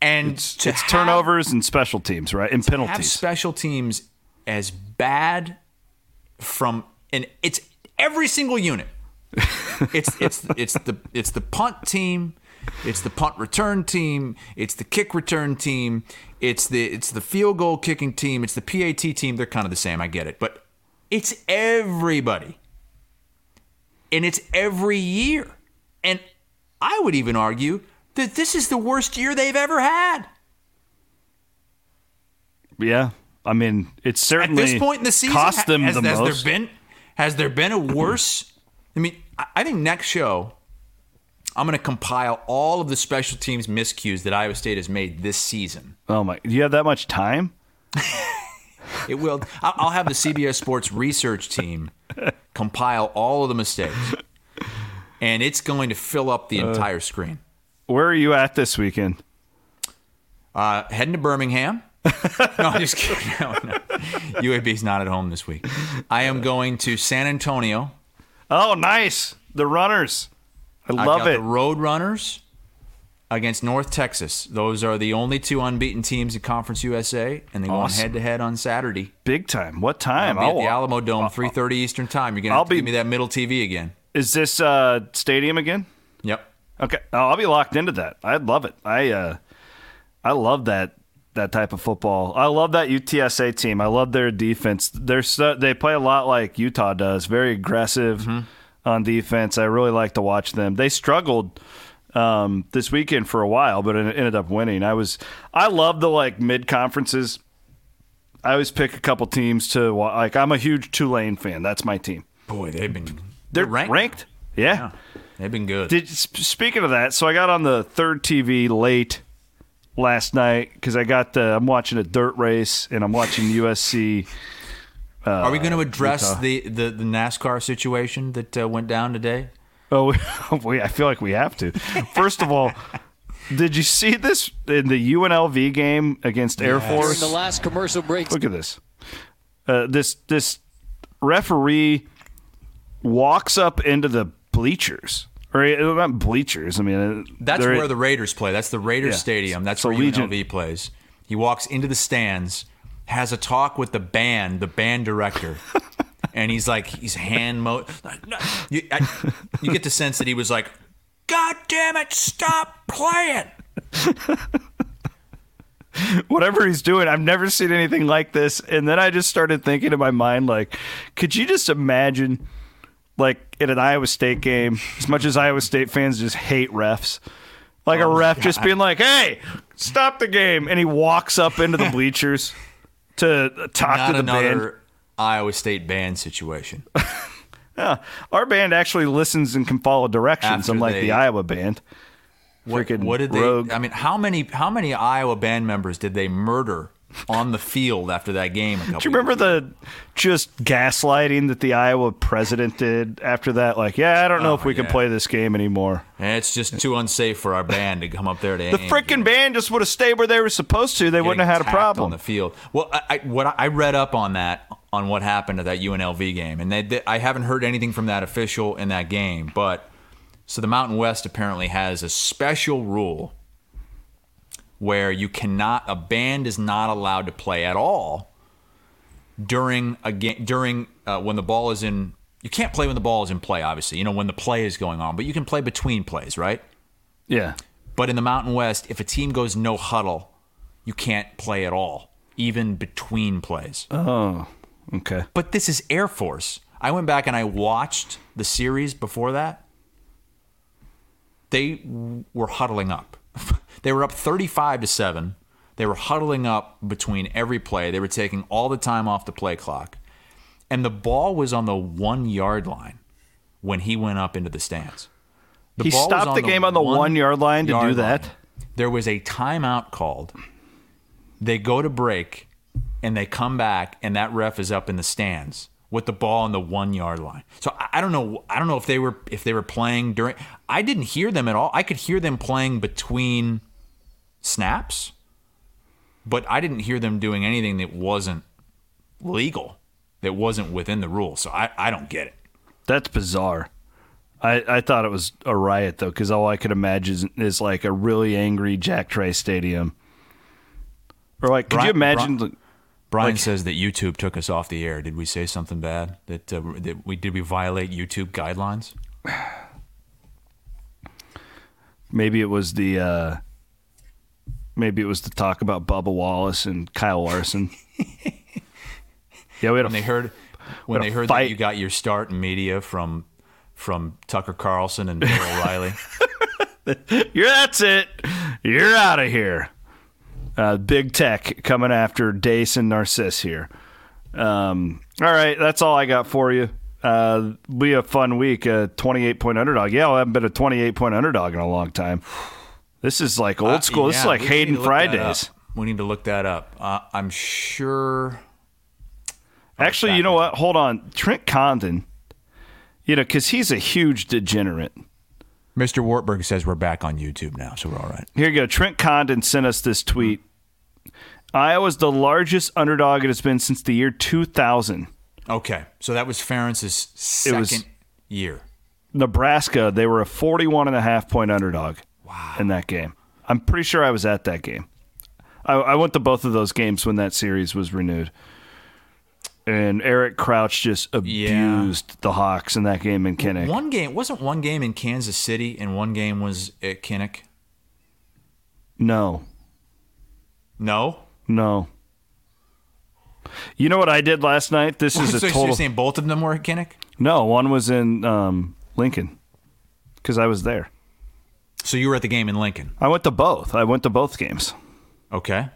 and it's, it's have- turnovers and special teams, right? And penalties. special teams as bad from and it's every single unit. it's it's it's the it's the punt team, it's the punt return team, it's the kick return team, it's the it's the field goal kicking team, it's the PAT team. They're kind of the same. I get it, but it's everybody. and it's every year. And I would even argue that this is the worst year they've ever had. Yeah, I mean, it's certainly At this point in the season, cost them has, the has most. there been has there been a worse? I mean, I- I think next show I'm going to compile all of the special teams miscues that Iowa State has made this season. oh my! Do you have that much time? It will. I'll have the CBS Sports research team compile all of the mistakes, and it's going to fill up the entire screen. Where are you at this weekend? Uh, heading to Birmingham. no, I'm just kidding. No, no. UAB's not at home this week. I am going to San Antonio. Oh, nice! The runners. I love got it. The Road Runners against North Texas. Those are the only two unbeaten teams in Conference USA, and they go Awesome. head to head on Saturday. Big time. What time? I'll be at the Alamo Dome, 3:30 Eastern Time. You're gonna I'll be- give me that middle TV again. Is this uh, stadium again? Yep. Okay, I'll be locked into that. I love it. I uh, I love that that type of football. I love that UTSA team. I love their defense. They're so, they play a lot like Utah does, very aggressive on defense. I really like to watch them. They struggled um, this weekend for a while, but it ended up winning. I was I love the like mid conferences. I always pick a couple teams to like. I'm a huge Tulane fan. That's my team. Boy, they've been They're ranked. ranked. Yeah. They've been good. Did speaking of that, so I got on the third TV late last night because I got the I'm watching a dirt race and I'm watching USC. Are we going to address the, the, the NASCAR situation that uh, went down today? Oh, we, I feel like we have to. First of all, did you see this in the UNLV game against Air Force? During the last commercial break, Look at this. Uh, this this referee walks up into the bleachers, or uh, not bleachers. I mean, uh, That's where the Raiders play. That's the Raiders Yeah. Stadium. That's So where Legion- UNLV plays. He walks into the stands, has a talk with the band, the band director, and he's like, he's hand mo. You, I, you get the sense that he was like, "God damn it, stop playing!" whatever he's doing. I've never seen anything like this. And then I just started thinking in my mind, like, could you just imagine, like, in an Iowa State game, as much as Iowa State fans just hate refs, like Oh a ref just being like, hey, stop the game. And he walks up into the bleachers to talk Not to the another band. Iowa State band situation. yeah. Our band actually listens and can follow directions, After unlike they- the Iowa band. What, Freaking what did they? rogue. I mean, how many how many Iowa band members did they murder on the field after that game? A couple Do you remember the just gaslighting that the Iowa president did after that? Like, yeah, I don't know Oh, if we can play this game anymore. ago? It's just too unsafe for our band to come up there to The freaking band just would have stayed where they were supposed to. They wouldn't have had a problem on the field. Well, I, I, what I- I read up on that on what happened at that UNLV game, and they, they, I haven't heard anything from that official in that game. But so the Mountain West apparently has a special rule where you cannot a band is not allowed to play at all during a game during uh, when the ball is in. You can't play when the ball is in play. Obviously, you know when the play is going on, but you can play between plays, right? Yeah. But in the Mountain West, if a team goes no huddle, you can't play at all, even between plays. Oh, okay. But this is Air Force. I went back and I watched the series before that. They were huddling up. They were up 35 to 7. They were huddling up between every play. They were taking all the time off the play clock. And the ball was on the 1-yard line when he went up into the stands. The He stopped the game on the one-yard line to do that? line. There was a timeout called. They go to break, and they come back, and that ref is up in the stands with the ball on the one yard line. So I, don't know. I don't know if they were if they were playing during. I didn't hear them at all. I could hear them playing between snaps, but I didn't hear them doing anything that wasn't legal, that wasn't within the rules. So I, I don't get it. That's bizarre. I, I thought it was a riot though, because all I could imagine is, is like a really angry Jack Trice Stadium, or like, could you imagine? Brian- Brian says that YouTube took us off the air. Did we say something bad? That, uh, that we did we violate YouTube guidelines? maybe it was the uh, maybe it was the talk about Bubba Wallace and Kyle Larson. yeah, we had a When they heard when they heard fight. that you got your start in media from from Tucker Carlson and Bill O'Reilly. You're that's it. You're out of here. Uh, big tech coming after Deace and Narciss here. Um, all right, that's all I got for you. Uh, be a fun week. A 28 point underdog. Yeah, I haven't been a 28 point underdog in a long time. This is like old school. this is Uh, Yeah, like we need Hayden to look Fry that days. up. We need to look that up. Uh, I'm sure. Actually, you know what? Hold on. Trent Condon, you know, because he's a huge degenerate. Mr. Wartburg says we're back on YouTube now, so we're all right. Here you go. Trent Condon sent us this tweet. Iowa's the largest underdog it has been since the year 2000. Okay, so that was Ferentz's It was- second year. Nebraska, they were a 41 and a half point underdog wow. in that game. I'm pretty sure I was at that game. I, I went to both of those games when that series was renewed. And Eric Crouch just abused the Hawks in that game in Kinnick. One game wasn't one game in Kansas City, and one game was at Kinnick. No, No, no. You know what I did last night? This is so a you're saying both of them were at Kinnick? No, one was in um, Lincoln because I was there. So you were at the game in Lincoln. I went to both. I went to both games. Okay,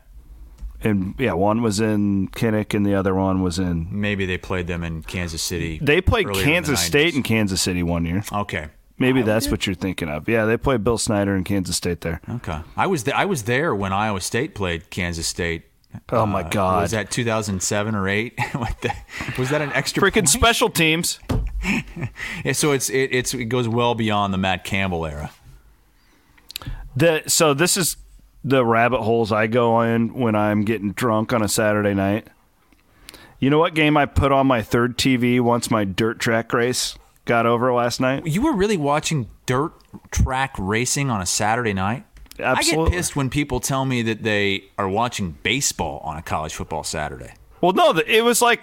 And yeah, one was in Kinnick and the other one was in. maybe they played them in Kansas City. They played earlier the Kansas State and Kansas City one year. Okay, Maybe that's what you're thinking of. Yeah, they played Bill Snyder in Kansas State there. okay. I was there. I was there when Iowa State played Kansas State. Oh my Uh, God! Was that 2007 or eight? What the- was that an extra? Freaking point? special teams. Yeah, so it's it, it's it goes well beyond the Matt Campbell era. The so this is the rabbit holes I go in when I'm getting drunk on a Saturday night. You know what game I put on my third TV once my dirt track race got over last night? You were really watching dirt track racing on a Saturday night? I Absolutely. get pissed when people tell me that they are watching baseball on a college football Saturday. Well, no, it was like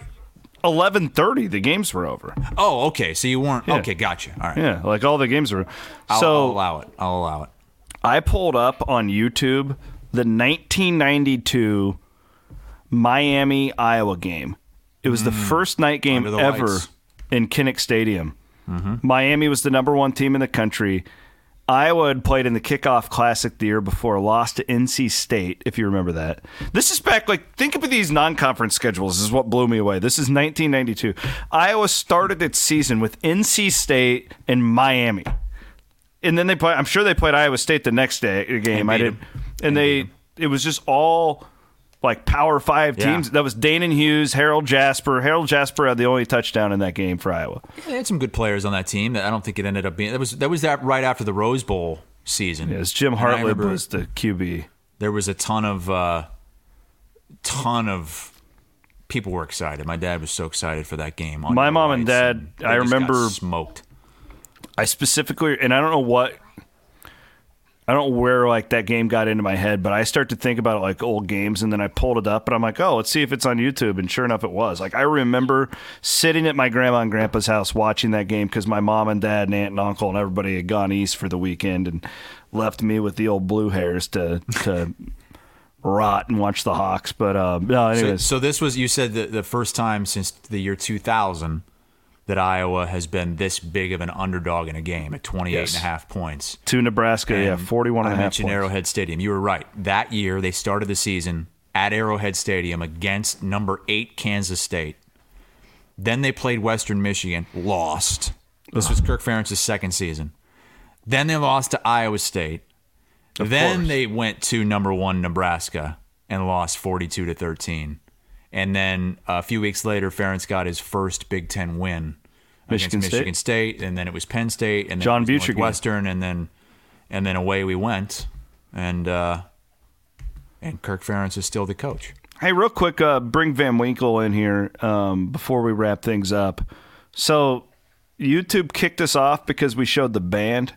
11:30. The games were over. Oh, okay. So you weren't. Yeah. Okay, gotcha. All right. Yeah, like all the games were. I'll, so I'll allow it. I'll allow it. I pulled up on YouTube the 1992 Miami Iowa game. It was the first night game Mm. Ever lights. in Kinnick Stadium. Miami was the number one team in the country. Iowa had played in the kickoff classic the year before, lost to NC State, if you remember that. This is back, like, think of these non conference schedules, this is what blew me away. This is 1992. Iowa started its season with NC State and Miami and then they play. I'm sure they played Iowa State the next day game. I did, and they it was just all like Power Five Yeah. teams. That was Danan Hughes, Harold Jasper. Harold Jasper had the only touchdown in that game for Iowa. They had some good players on that team. That I don't think it ended up being. That was that was that right after the Rose Bowl season. Yes, Jim Hartlieb was the QB. There was a ton of uh, ton of people were excited. My dad was so excited for that game. My mom and dad, I remember- smoked. I specifically, and I don't know what. I don't know where like that game got into my head, but I start to think about like old games, and then I pulled it up, and I'm like, oh, let's see if it's on YouTube, and sure enough, it was. Like I remember sitting at my grandma and grandpa's house watching that game because my mom and dad and aunt and uncle and everybody had gone east for the weekend and left me with the old blue hairs to to rot and watch the Hawks. But um, no, So, anyways, so this was you said the, the first time since the year 2000 that Iowa has been this big of an underdog in a game at 28 Yes. and a half points. to Nebraska, yeah, And 41 and I a half mentioned points. Arrowhead Stadium. You were right. That year they started the season at Arrowhead Stadium against number 8 Kansas State. Then they played Western Michigan, lost. This was Kirk Ferentz's second season. Then they lost to Iowa State. then course. they went to number 1 Nebraska and lost 42 to 13. And then a few weeks later Ferentz got his first Big 10 win Michigan against State? Michigan State and then it was Penn State and then John it was Butcher game. And then and then away we went, and uh, and Kirk Ferentz is still the coach. Hey, real quick, uh, bring Van Winkle in here um, before we wrap things up. So, YouTube kicked us off because we showed the band.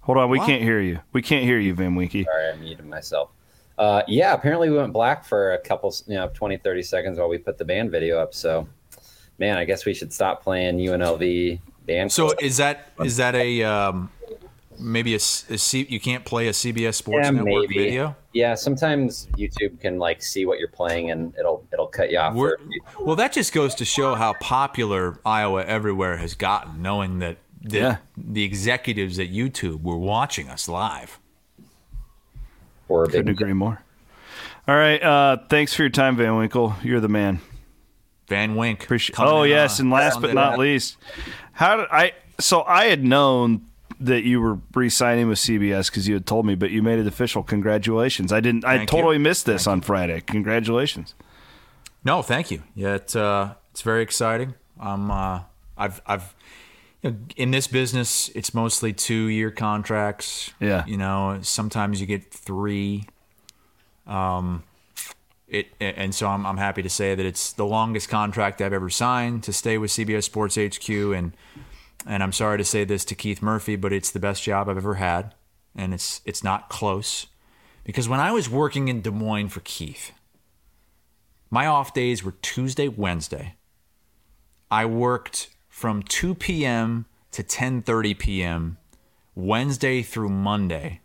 Hold on, we What? can't hear you. We can't hear you, Van Winky. Sorry, I muted myself. Uh, yeah, apparently we went black for a couple, you know, 20, 30 seconds while we put the band video up. So, man, I guess we should stop playing UNLV band. So is that is that a um, maybe a, s- a C, you can't play a CBS Sports Yeah, Network maybe. video. Yeah, sometimes YouTube can like see what you're playing and it'll it'll cut you off. We're, for a few- well, that just goes to show how popular Iowa Everywhere has gotten, knowing that the, Yeah. the executives at YouTube were watching us live. For a Couldn't big agree more. All right. Uh, thanks for your time, Van Winkle. You're the man. Van Wink. Appreciate. Oh yes, and last but not night. least, how did I? So I had known that you were re-signing with CBS because you had told me, but you made it official. Congratulations! I didn't. I Thank you. totally missed this on Friday. Congratulations. No, thank you. Yeah, it's uh, it's very exciting. Um, uh, I've I've you know, in this business, it's mostly two year contracts. Yeah. you know, sometimes you get three. Um, it and so I'm I'm happy to say that it's the longest contract I've ever signed to stay with CBS Sports HQ, and and I'm sorry to say this to Keith Murphy, but it's the best job I've ever had, and it's it's not close, because when I was working in Des Moines for Keith. My off days were Tuesday, Wednesday. I worked from 2 p.m. to 10:30 p.m. Wednesday through Monday.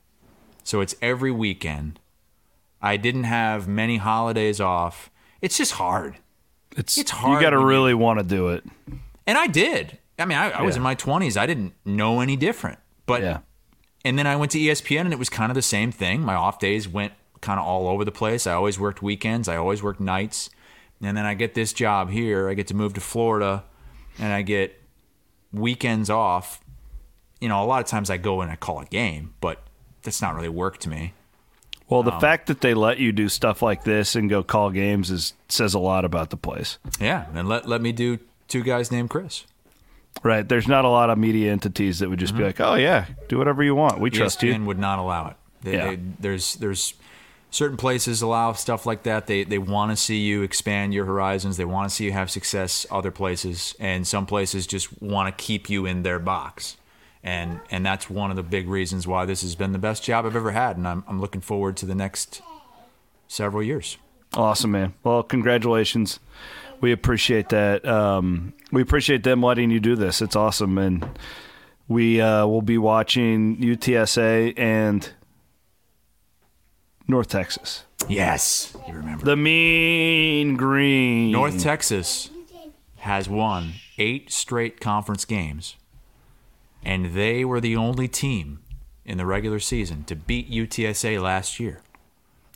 So it's every weekend. I didn't have many holidays off. It's just hard. It's, It's hard You got to really want to do it. And I did. I mean, I, I was in my 20s. I didn't know any different. But Yeah. and then I went to ESPN and it was kind of the same thing. My off days went kind of all over the place. I always worked weekends, I always worked nights. And then I get this job here. I get to move to Florida and I get weekends off. You know, a lot of times I go and I call a game, but that's not really work to me. Well, Um, the fact that they let you do stuff like this and go call games is says a lot about the place. Yeah, and let let me do two guys named Chris. Right. There's not a lot of media entities that would just be like, "Oh yeah, do whatever you want. We trust ESPN you." would not allow it. They, Yeah. they- there's there's certain places allow stuff like that. They they want to see you expand your horizons. They want to see you have success other places, and some places just want to keep you in their box. And and that's one of the big reasons why this has been the best job I've ever had, and I'm I'm looking forward to the next several years. Awesome, man. Well, congratulations. We appreciate that. Um, we appreciate them letting you do this. It's awesome, and we uh, will be watching UTSA and North Texas. Yes, you remember. The Mean Green. North Texas has won eight straight conference games, and they were the only team in the regular season to beat UTSA last year.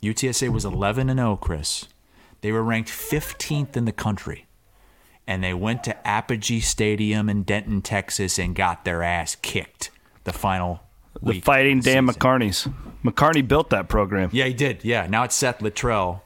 UTSA was 11 and 0, Chris. They were ranked 15th in the country, and they went to Apogee Stadium in Denton, Texas, and got their ass kicked the final the. Fighting Dan season. McCarney's. McCarney built that program. Yeah, he did. Yeah, now it's Seth Littrell.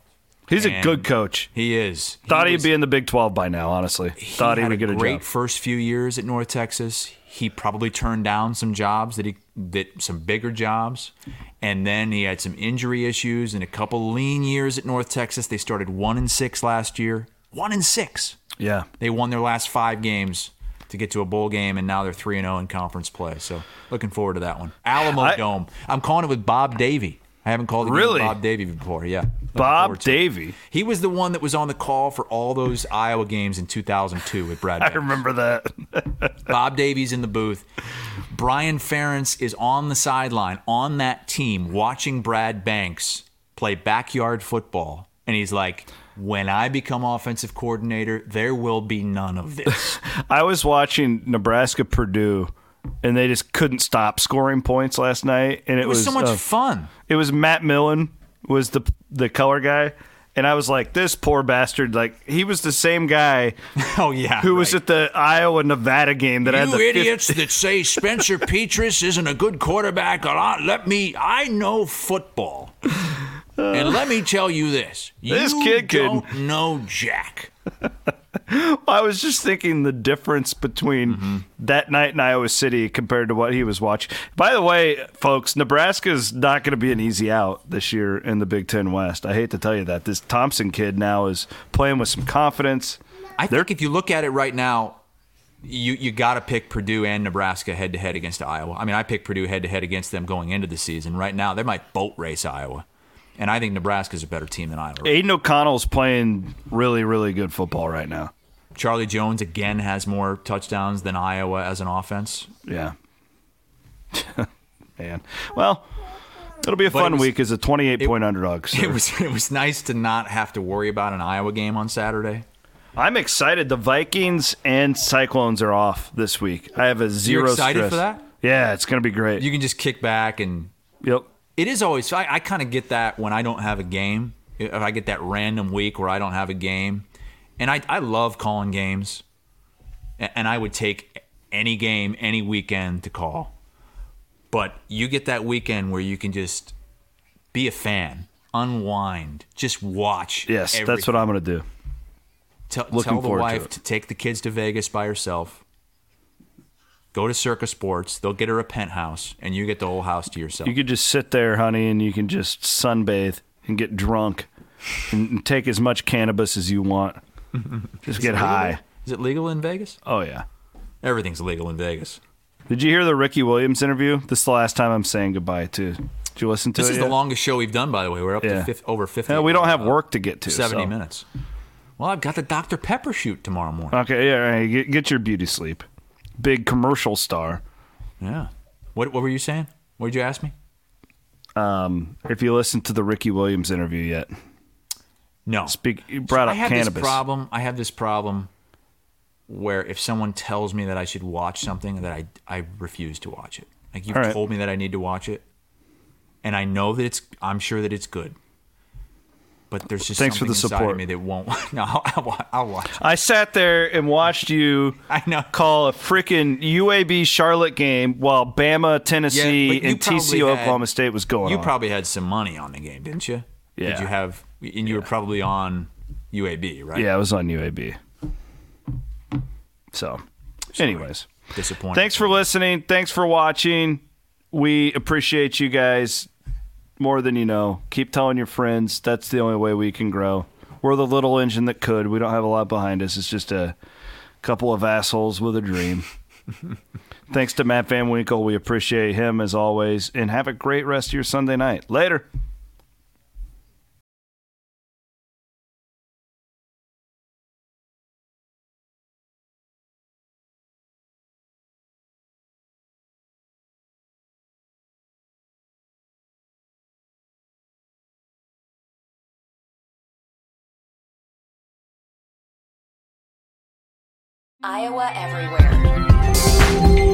He's a good coach. He is. He Thought he'd be in the Big 12 by now, honestly. He Thought he would get a great job. first few years at North Texas. He probably turned down some jobs that he that some bigger jobs, and then he had some injury issues and a couple lean years at North Texas. They started one and six last year. One and six. Yeah. They won their last five games to get to a bowl game, and now they're three and zero in conference play. So looking forward to that one. Alamo I- Dome. I'm calling it with Bob Davie. I haven't called it with Really? Bob Davie before. Yeah, Looking Bob forward to it. Davie. He was the one that was on the call for all those Iowa games in 2002 with Brad. I Banks. remember that. Bob Davie's in the booth. Brian Ferentz is on the sideline on that team watching Brad Banks play backyard football. And he's like, when I become offensive coordinator, there will be none of this. I was watching Nebraska Purdue, and they just couldn't stop scoring points last night. And it, It was so much uh, fun. It was Matt Millen was the the color guy, and I was like, this poor bastard. Like he was the same guy Oh, yeah. who was at the Iowa Nevada game that had you the fif- idiots that say Spencer Petras isn't a good quarterback, let me. I know football, and let me tell you this: This you kid don't know jack. I was just thinking the difference between Mm-hmm. that night in Iowa City compared to what he was watching. By the way, folks, Nebraska's not going to be an easy out this year in the Big Ten West. I hate to tell you that. This Thompson kid now is playing with some confidence. I think if you look at it right now, you you got to pick Purdue and Nebraska head to head against Iowa. I mean, I picked Purdue head to head against them going into the season. Right now, they might boat race Iowa, and I think Nebraska's a better team than Iowa. Aidan O'Connell's playing really, really good football right now. Charlie Jones again has more touchdowns than Iowa as an offense. Yeah. man. Well, it'll be a But fun was- week as a 28 point underdog. so It was it was nice to not have to worry about an Iowa game on Saturday. I'm excited. The Vikings and Cyclones are off this week. I have a 0 You excited stress. for that? Yeah, it's going to be great. You can just kick back and yep. It is always I, I kind of get that when I don't have a game. If I get that random week where I don't have a game, and I I love calling games, and I would take any game any weekend to call. But you get that weekend where you can just be a fan, unwind, just watch. Yes, that's what I'm going to do. Tell, Looking tell the forward to wife to, take the kids to Vegas by herself. Go to Circa Sports. They'll get her a penthouse, and you get the whole house to yourself. You could just sit there, honey, and you can just sunbathe and get drunk and, take as much cannabis as you want. Just get high. Is it legal in Vegas? Oh, yeah. Everything's legal in Vegas. Did you hear the Ricky Williams interview? This is the last time I'm saying goodbye to. Did you listen to This is yet? the longest show we've done, by the way. We're up Yeah. to 50, over 50. Yeah, we don't have work to get to. 70 so- minutes. Well, I've got the Dr. Pepper shoot tomorrow morning. Okay, yeah, all right, get, get your beauty sleep. Big commercial star. Yeah. What, what were you saying? What did you ask me? Um, if you listened to the Ricky Williams interview yet, No. speak. You brought I up have cannabis. this problem. I have this problem where if someone tells me that I should watch something, that I I refuse to watch it. Like you've right. told me that I need to watch it, and I know that it's. I'm sure that it's good. But there's just Thanks for the support. me that won't. No, I'll, I'll, watch. I sat there and watched you I know. call a freaking UAB Charlotte game while Bama, Tennessee, you and TCU had- Oklahoma State was going You on. probably had some money on the game, didn't you? Yeah. Did you have? And you were probably on UAB, right? yeah, I was on UAB. So, anyways, Disappointing. thanks for listening. Thanks for watching. We appreciate you guys more than you know. Keep telling your friends. That's the only way we can grow. We're the little engine that could. We don't have a lot behind us. It's just a couple of assholes with a dream. Thanks to Matt Van Winkle. We appreciate him as always. And have a great rest of your Sunday night. Later. Iowa Everywhere.